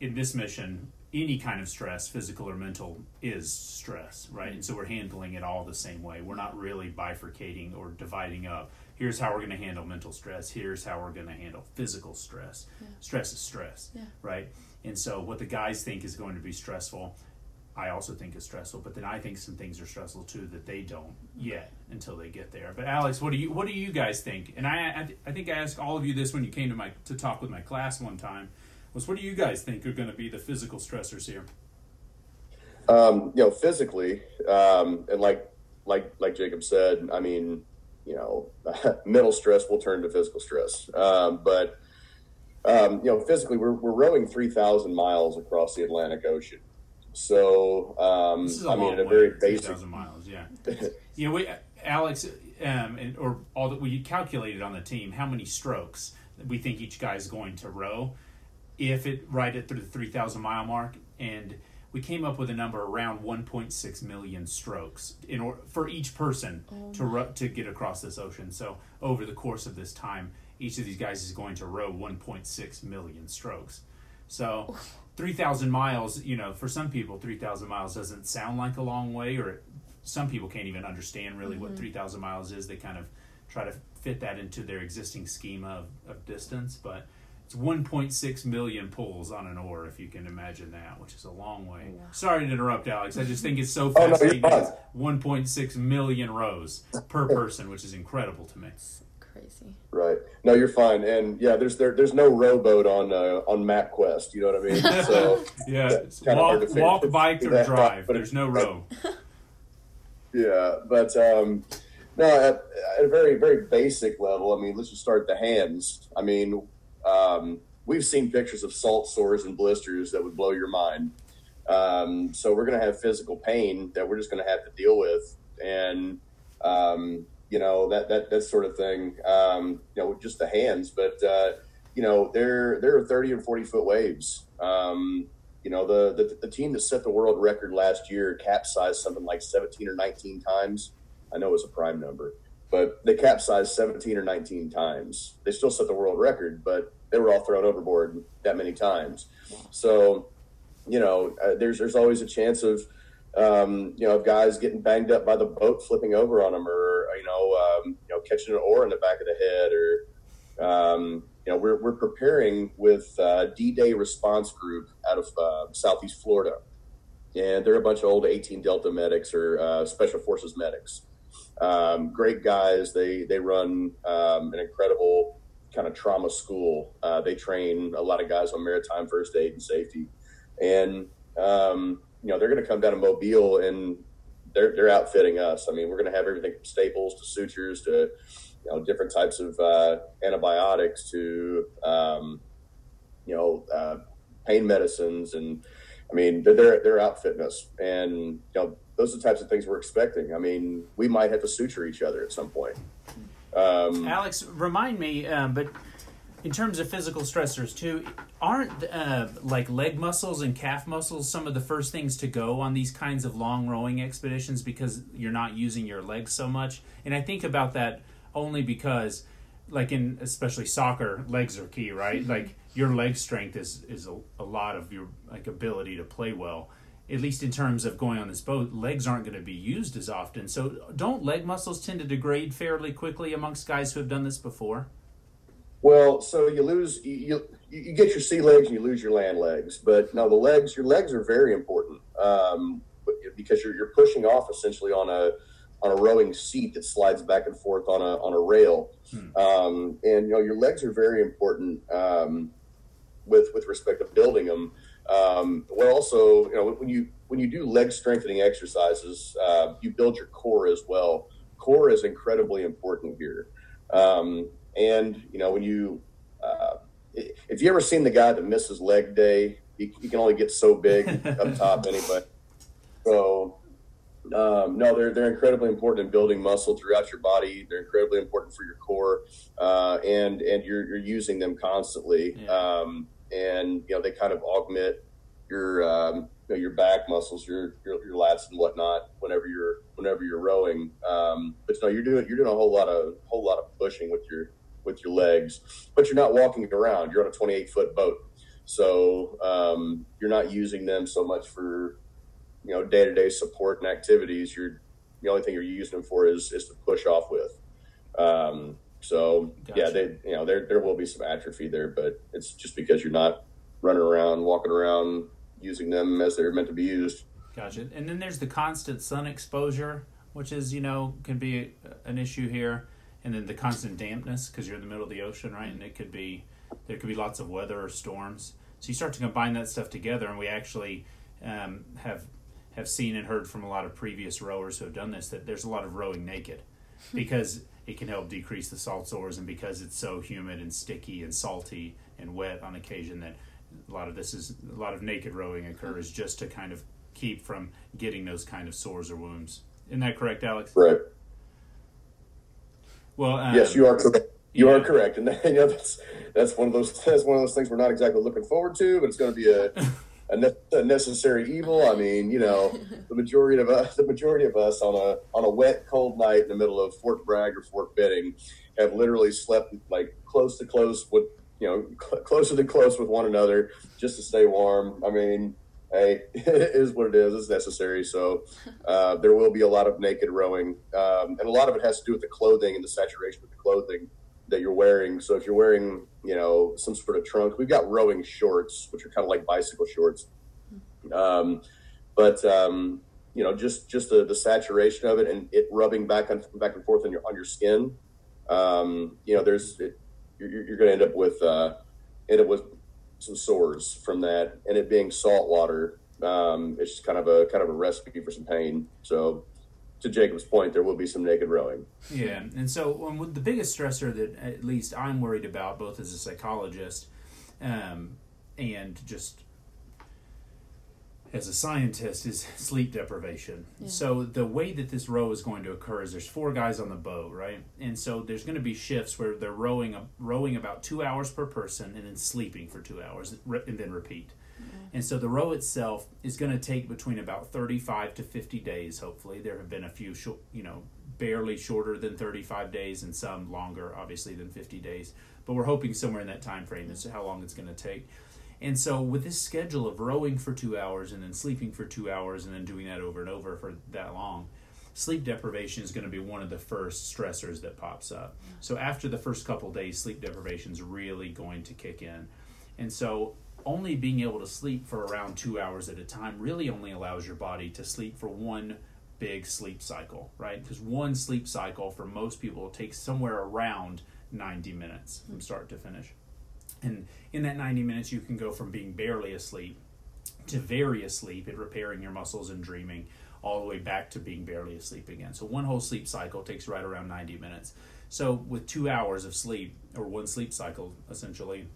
in this mission any kind of stress physical or mental is stress right and so we're handling it all the same way we're not really bifurcating or dividing up here's how we're going to handle mental stress here's how we're going to handle physical stress stress is stress Yeah. right and so what the guys think is going to be stressful i also think is stressful but then i think some things are stressful too that they don't yet until they get there but alex what do you what do you guys think and i i, I think i asked all of you this when you came to my to talk with my class one time was what do you guys think are going to be the physical stressors here Um, you know, physically, um, and like like like Jacob said, I mean, you know, mental stress will turn to physical stress. Um, but um, you know, physically, we're we're rowing three thousand miles across the Atlantic Ocean. So, um, This is a I mean, in a very three basic. thousand miles. Yeah, you know, we, Alex, um, and, or all that we calculated on the team how many strokes we think each guy is going to row if it right at through the three thousand mile mark, and we came up with a number around one point six million strokes in or, for each person to ro- to get across this ocean. So over the course of this time, each of these guys is going to row one point six million strokes. So, 3,000 miles, you know, for some people, 3,000 miles doesn't sound like a long way, or some people can't even understand really what mm-hmm. 3,000 miles is. They kind of try to fit that into their existing schema of, of distance, but it's 1.6 million pulls on an oar, if you can imagine that, which is a long way. Sorry to interrupt, Alex. I just think it's so Oh, no, fascinating. It's 1.6 million rows per person, which is incredible to me. Crazy. Right. No, you're fine. And yeah, there's there, there's no rowboat on uh, on MapQuest. You know what I mean? So Yeah, It's kinda hard walk, to walk, figure bike, or that out, drive. but There's it- no row. yeah, but um, no, at, at a very very basic level. I mean, let's just start at the hands. I mean, um, we've seen pictures of salt sores and blisters that would blow your mind. Um, so we're going to have physical pain that we're just going to have to deal with, and um, you know that that that sort of thing. Um, you know, just the hands, but uh, you know there there are thirty and forty foot waves. Um, you know the, the the team that set the world record last year capsized something like seventeen or nineteen times. I know it was a prime number, but they capsized seventeen or nineteen times. They still set the world record, but they were all thrown overboard that many times. So you know, uh, there's there's always a chance of um, you know of guys getting banged up by the boat flipping over on them, or you know, um, you know, catching an oar in the back of the head, or um, you know, we're we're preparing with uh, D-Day Response Group out of uh, Southeast Florida, and they're a bunch of old 18 Delta medics or uh, Special Forces medics. Um, great guys. They they run um, an incredible kind of trauma school. Uh, they train a lot of guys on maritime first aid and safety and um, you know they're going to come down to Mobile and they're they're outfitting us. I mean, we're going to have everything from staples to sutures to you know different types of uh, antibiotics to um, you know uh, pain medicines, and I mean they're they're, outfitting us, and you know those are the types of things we're expecting. I mean, we might have to suture each other at some point. Um, Alex, remind me, um, but in terms of physical stressors too, aren't uh, like leg muscles and calf muscles some of the first things to go on these kinds of long rowing expeditions because you're not using your legs so much? And I think about that only because, like in especially soccer, legs are key, right? Like your leg strength is is a, a lot of your like ability to play well. At least in terms of going on this boat, legs aren't going to be used as often. So, don't leg muscles tend to degrade fairly quickly amongst guys who have done this before? Well, so you lose you, you you get your sea legs and you lose your land legs, but no, the legs your legs are very important um, because you're you're pushing off essentially on a on a rowing seat that slides back and forth on a on a rail. Hmm. Um, and you know your legs are very important um, with with respect to building them. Um, well, also you know when you when you do leg strengthening exercises, uh, you build your core as well. Core is incredibly important here. Um, and you know when you uh, if you ever seen the guy that misses leg day, he, he can only get so big up top anyway. So um, no, they're they're incredibly important in building muscle throughout your body. They're incredibly important for your core, uh, and and you're you're using them constantly. Yeah. Um, and you know they kind of augment your um, you know, your back muscles, your, your, your lats and whatnot whenever you're whenever you're rowing. Um, but no, you're doing you're doing a whole lot of whole lot of pushing with your with your legs, but you're not walking around. You're on a 28 foot boat, so um, you're not using them so much for you know day to day support and activities. You're the only thing you're using them for is is to push off with. Um, so gotcha. yeah, they you know there there will be some atrophy there, but it's just because you're not running around, walking around, using them as they're meant to be used. Gotcha. And then there's the constant sun exposure, which is you know can be an issue here, and then the constant dampness because you're in the middle of the ocean, right? And it could be there could be lots of weather or storms. So you start to combine that stuff together, and we actually um, have have seen and heard from a lot of previous rowers who have done this that there's a lot of rowing naked because it can help decrease the salt sores and because it's so humid and sticky and salty and wet on occasion that a lot of this is a lot of naked rowing occurs just to kind of keep from getting those kind of sores or wounds. Isn't that correct, Alex? Right. Well, um, yes, you are correct. You yeah. are correct, and you know, that's that's one of those that's one of those things we're not exactly looking forward to, but it's going to be a a, ne- a, necessary evil. I mean, you know, the majority of us, the majority of us on a on a wet, cold night in the middle of Fort Bragg or Fort Benning, have literally slept like close to close with you know cl- closer than close with one another just to stay warm. I mean, hey, it is what it is. It's necessary. So uh, there will be a lot of naked rowing, um, and a lot of it has to do with the clothing and the saturation of the clothing that you're wearing. So if you're wearing, you know, some sort of trunk, we've got rowing shorts, which are kind of like bicycle shorts. Um, but um, you know, just just the, the saturation of it and it rubbing back on back and forth on your on your skin. Um, you know, there's it, you're, you're going to end up with uh, end up with some sores from that, and it being salt water. Um, it's just kind of a kind of a recipe for some pain. So to Jacob's point, there will be some naked rowing. Yeah, and so um, the biggest stressor that at least I'm worried about, both as a psychologist um, and just as a scientist, is sleep deprivation. Yeah. So the way that this row is going to occur is there's four guys on the boat, right? And so there's going to be shifts where they're rowing rowing about two hours per person and then sleeping for two hours and then repeat. And so the row itself is going to take between about 35 to 50 days, hopefully. There have been a few, short, you know, barely shorter than 35 days and some longer, obviously, than 50 days. But we're hoping somewhere in that time frame is how long it's going to take. And so with this schedule of rowing for two hours and then sleeping for two hours and then doing that over and over for that long, sleep deprivation is going to be one of the first stressors that pops up. So after the first couple days, sleep deprivation is really going to kick in. And so only being able to sleep for around two hours at a time really only allows your body to sleep for one big sleep cycle, right? Because one sleep cycle for most people takes somewhere around 90 minutes from hmm. start to finish. And in that 90 minutes, you can go from being barely asleep to very asleep at repairing your muscles and dreaming, all the way back to being barely asleep again. So, one whole sleep cycle takes right around 90 minutes. So, with two hours of sleep, or one sleep cycle essentially,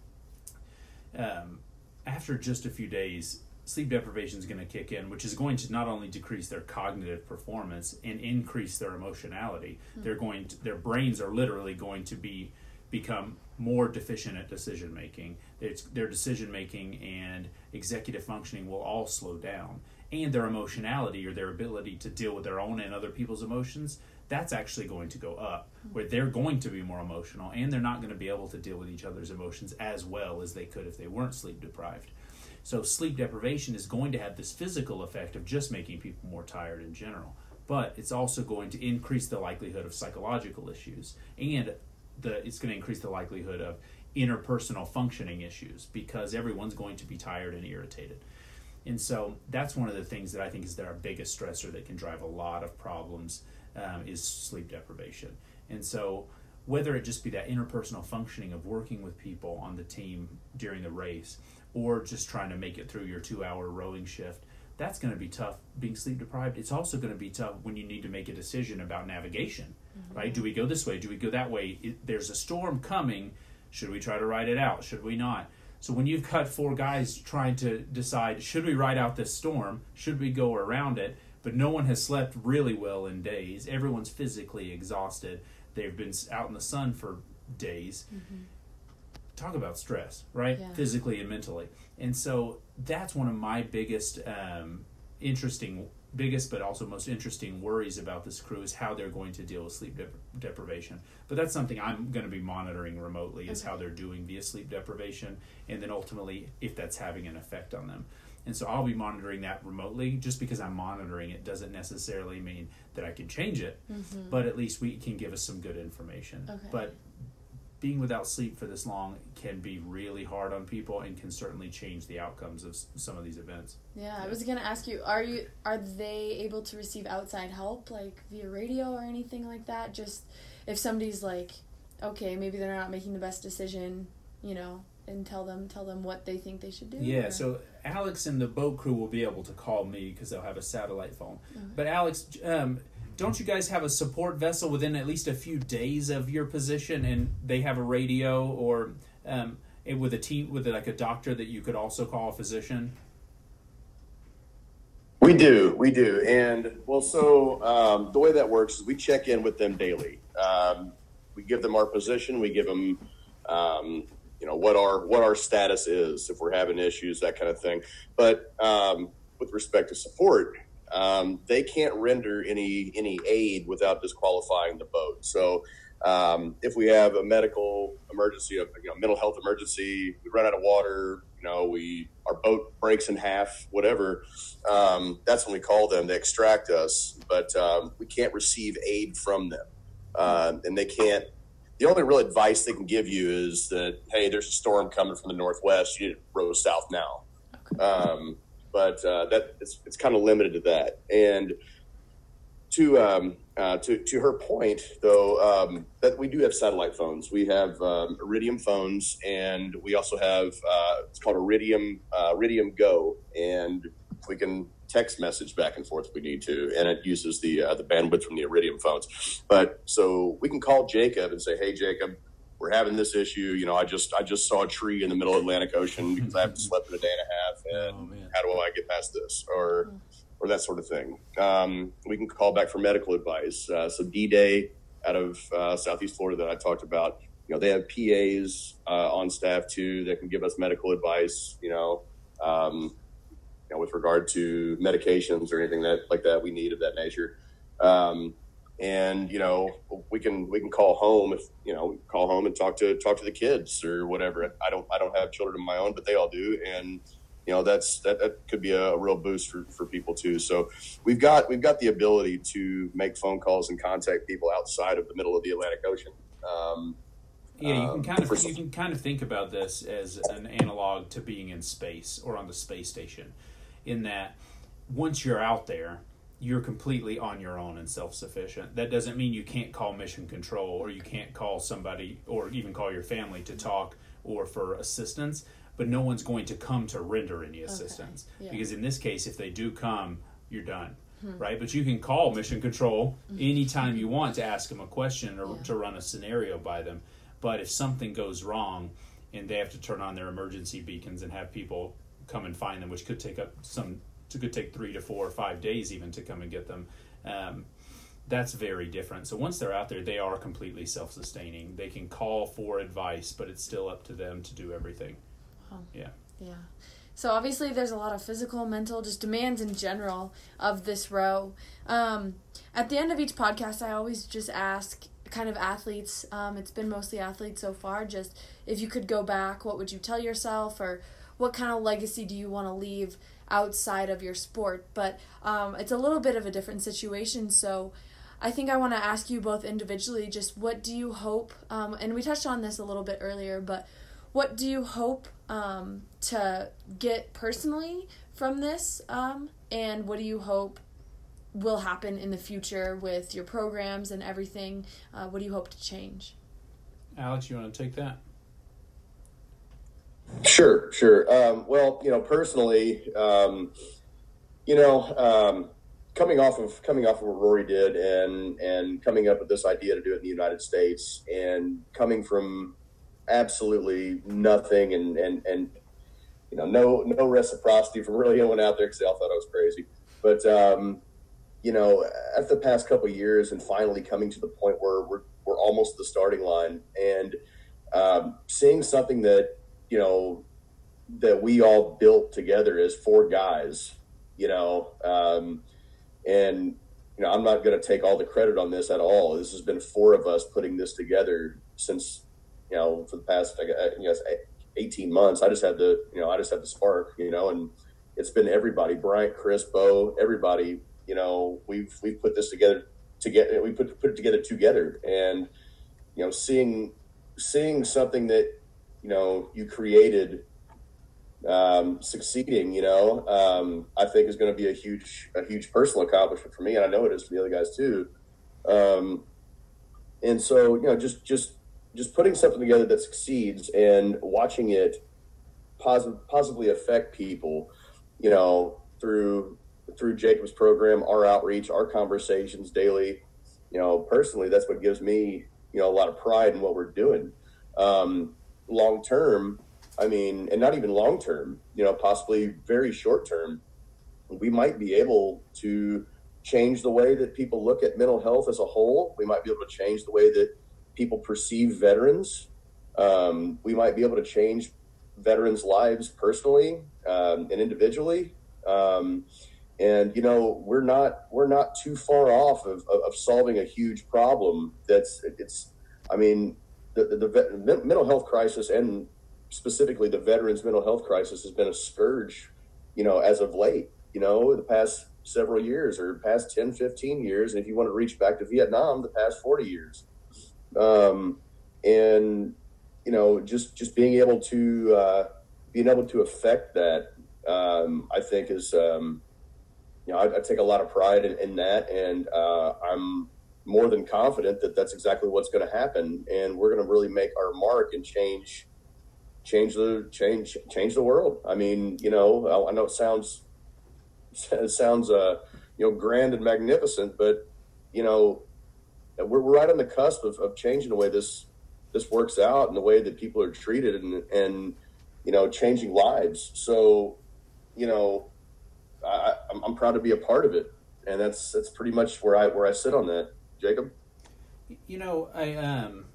um, after just a few days, sleep deprivation is going to kick in, which is going to not only decrease their cognitive performance and increase their emotionality. Mm-hmm. They're going to, their brains are literally going to be become more deficient at decision making. their decision making and executive functioning will all slow down, and their emotionality or their ability to deal with their own and other people's emotions that's actually going to go up where they're going to be more emotional and they're not going to be able to deal with each other's emotions as well as they could if they weren't sleep deprived. So, sleep deprivation is going to have this physical effect of just making people more tired in general, but it's also going to increase the likelihood of psychological issues and the, it's going to increase the likelihood of interpersonal functioning issues because everyone's going to be tired and irritated. And so that's one of the things that I think is our biggest stressor that can drive a lot of problems um, is sleep deprivation. And so whether it just be that interpersonal functioning of working with people on the team during the race or just trying to make it through your two hour rowing shift that's going to be tough being sleep deprived it's also going to be tough when you need to make a decision about navigation mm-hmm. right? Do we go this way? Do we go that way? It, there's a storm coming. Should we try to ride it out? Should we not? So when you've got four guys trying to decide should we ride out this storm? Should we go around it? But no one has slept really well in days. Everyone's physically exhausted. They've been out in the sun for days. Mm-hmm. talk about stress right? Yeah. physically and mentally. And so that's one of my biggest um, interesting biggest but also most interesting worries about this crew is how they're going to deal with sleep dep- deprivation but that's something i'm going to be monitoring remotely is okay. how they're doing via sleep deprivation and then ultimately if that's having an effect on them and so I'll be monitoring that remotely. Just because I'm monitoring it doesn't necessarily mean that I can change it, mm-hmm. but at least we can give us some good information. Okay. But being without sleep for this long can be really hard on people and can certainly change the outcomes of some of these events. Yeah, yeah. I was going to ask you are you are they able to receive outside help like via radio or anything like that just if somebody's like okay, maybe they're not making the best decision, you know, and tell them tell them what they think they should do? Yeah, or? so Alex and the boat crew will be able to call me because they'll have a satellite phone. Okay. But Alex, um, don't you guys have a support vessel within at least a few days of your position, and they have a radio or um, with a team with like a doctor that you could also call a physician? We do, we do, and well, so um, the way that works is we check in with them daily. Um, we give them our position, we give them um, you know what our what our status is if we're having issues that kind of thing but um, with respect to support um, they can't render any any aid without disqualifying the boat so um, if we have a medical emergency a you know mental health emergency we run out of water you know we our boat breaks in half whatever um, that's when we call them they extract us but um, we can't receive aid from them uh, and they can't the only real advice they can give you is that hey, there's a storm coming from the northwest. You need to row south now. But uh, that it's, it's kind of limited to that. And to um, uh, to to her point, though, um, that we do have satellite phones. We have um, Iridium phones, and we also have uh, it's called Iridium uh, Iridium Go, and we can text message back and forth if we need to, and it uses the uh, the bandwidth from the Iridium phones. But so we can call Jacob and say, "Hey, Jacob, we're having this issue. You know, I just I just saw a tree in the middle Atlantic Ocean because I haven't slept in a day and a half, and oh, how do I get past this?" Or or that sort of thing. Um, we can call back for medical advice. Uh, so D Day out of uh, Southeast Florida that I talked about, you know, they have PAs uh, on staff too that can give us medical advice. You know, um, know, with regard to medications or anything that like that we need of that nature. Um, and you know, we can we can call home if you know call home and talk to talk to the kids or whatever. I don't I don't have children of my own, but they all do, and you know that's that, that could be a, a real boost for, for people too. So we've got we've got the ability to make phone calls and contact people outside of the middle of the Atlantic Ocean. Um, yeah, you can um, kind of you can kind of think about this as an analog to being in space or on the space station in that once you're out there, you're completely on your own and self sufficient. That doesn't mean you can't call mission control or you can't call somebody or even call your family to talk or for assistance, but no one's going to come to render any assistance. Okay. Yeah. Because in this case, if they do come, you're done. Hmm. Right, but you can call mission control mm-hmm. anytime you want to ask them a question or yeah. to run a scenario by them. But if something goes wrong and they have to turn on their emergency beacons and have people come and find them, which could take up some. It could take three to four or five days even to come and get them. Um, that's very different. So once they're out there, they are completely self-sustaining. They can call for advice, but it's still up to them to do everything. Wow. Yeah. Yeah. So obviously, there's a lot of physical, mental, just demands in general of this row. Um, at the end of each podcast, I always just ask kind of athletes. Um, it's been mostly athletes so far. Just if you could go back, what would you tell yourself, or what kind of legacy do you want to leave outside of your sport? But um, it's a little bit of a different situation. So I think I want to ask you both individually just what do you hope, um, and we touched on this a little bit earlier, but what do you hope um, to get personally from this? Um, and what do you hope will happen in the future with your programs and everything? Uh, what do you hope to change? Alex, you want to take that? Sure, sure. Um, well, you know, personally, um, you know, um, coming off of coming off of what Rory did, and and coming up with this idea to do it in the United States, and coming from absolutely nothing, and and and you know, no no reciprocity from really anyone out there because they all thought I was crazy. But um, you know, after the past couple years, and finally coming to the point where we're we're almost the starting line, and um, seeing something that you know that we all built together as four guys, you know, um, and you know, I'm not going to take all the credit on this at all. This has been four of us putting this together since you know for the past I guess 18 months. I just had the you know I just had the spark, you know, and it's been everybody, Bryant, Chris, Bo, everybody. You know, we've we've put this together together. We put put it together together, and you know, seeing seeing something that you know you created um, succeeding, you know, um, I think is going to be a huge a huge personal accomplishment for me, and I know it is for the other guys too. Um, and so, you know, just just just putting something together that succeeds and watching it positive, positively affect people, you know, through through Jacob's program, our outreach, our conversations daily. You know, personally, that's what gives me, you know, a lot of pride in what we're doing. Um, long term, I mean, and not even long term, you know, possibly very short term, we might be able to change the way that people look at mental health as a whole. We might be able to change the way that people perceive veterans. Um, we might be able to change veterans' lives personally um, and individually. Um, and you know, we're not we're not too far off of, of, of solving a huge problem. That's it's. I mean, the, the, mental health crisis and specifically the veterans' mental health crisis has been a scourge. You know, as of late. You know, the past several years or past 10, 15 years. And if you want to reach back to Vietnam, the past 40 years um, and you know just just being able to uh, being able to affect that um, I think is um, you know I, I, take a lot of pride in, in that, and uh, I'm more than confident that that's exactly what's going to happen, and we're going to really make our mark and change change the change change the world. I mean, you know, I, know it sounds it sounds uh, you know grand and magnificent, but you know we're, we're right on the cusp of, of changing the way this this works out and the way that people are treated and and you know changing lives. So you know I, I'm, I'm proud to be a part of it, and that's that's pretty much where I where I sit on that. Jacob, you know I um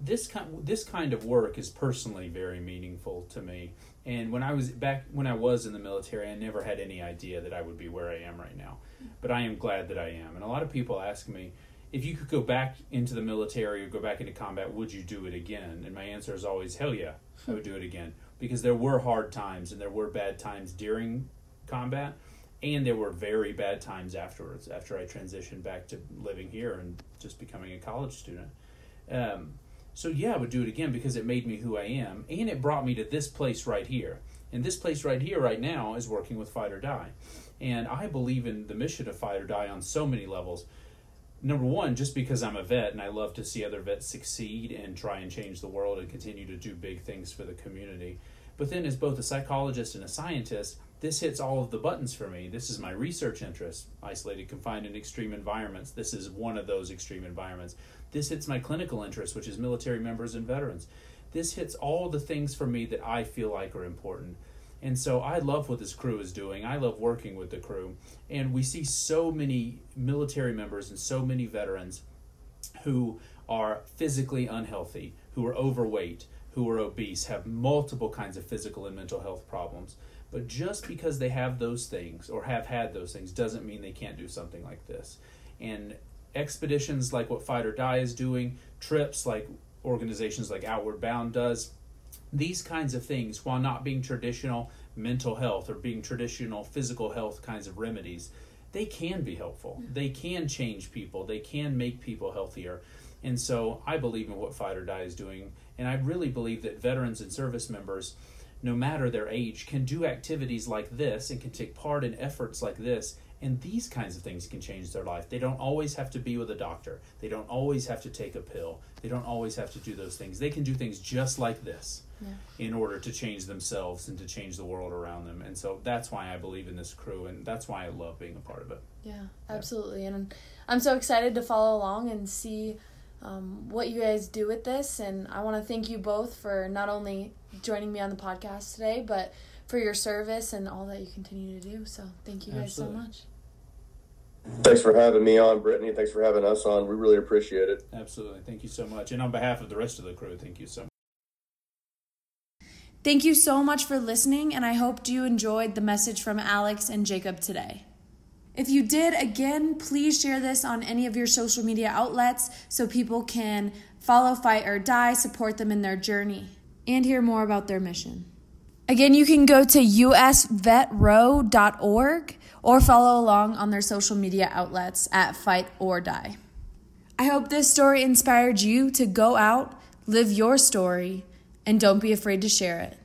this kind this kind of work is personally very meaningful to me. And when I was back when I was in the military, I never had any idea that I would be where I am right now. But I am glad that I am. And a lot of people ask me if you could go back into the military or go back into combat, would you do it again? And my answer is always hell yeah, I would do it again because there were hard times and there were bad times during combat and there were very bad times afterwards after I transitioned back to living here and just becoming a college student. Um, so yeah, I would do it again because it made me who I am, and it brought me to this place right here. And this place right here, right now, is working with Fight Oar Die. And I believe in the mission of Fight Oar Die on so many levels. Number one, just because I'm a vet and I love to see other vets succeed and try and change the world and continue to do big things for the community. But then, as both a psychologist and a scientist, this hits all of the buttons for me. This is my research interest isolated, confined, in extreme environments. This is one of those extreme environments. This hits my clinical interest, which is military members and veterans. This hits all the things for me that I feel like are important. And so I love what this crew is doing. I love working with the crew. And we see so many military members and so many veterans who are physically unhealthy, who are overweight, who are obese, have multiple kinds of physical and mental health problems. But just because they have those things or have had those things doesn't mean they can't do something like this. And expeditions like what Fight Oar Die is doing, trips like organizations like Outward Bound does, these kinds of things, while not being traditional mental health or being traditional physical health kinds of remedies, they can be helpful. Mm-hmm. They can change people. They can make people healthier. And so I believe in what Fight Oar Die is doing, And I really believe that veterans and service members, no matter their age, can do activities like this and can take part in efforts like this. And these kinds of things can change their life. They don't always have to be with a doctor. They don't always have to take a pill. They don't always have to do those things. They can do things just like this Yeah. in order to change themselves and to change the world around them. And so that's why I believe in this crew and that's why I love being a part of it. Yeah, absolutely. And I'm so excited to follow along and see um, what you guys do with this. And I want to thank you both for not only joining me on the podcast today, but for your service and all that you continue to do. So thank you guys Absolutely. so much. Thanks for having me on, Brittany. Thanks for having us on. We really appreciate it. Absolutely. Thank you so much. And on behalf of the rest of the crew, thank you so much. Thank you so much for listening, and I hope you enjoyed the message from Alex and Jacob today. If you did, again, please share this on any of your social media outlets so people can follow Fight Oar Die, support them in their journey, and hear more about their mission. Again, you can go to usvetrow.org or follow along on their social media outlets at Fight Oar Die. I hope this story inspired you to go out, live your story, and don't be afraid to share it.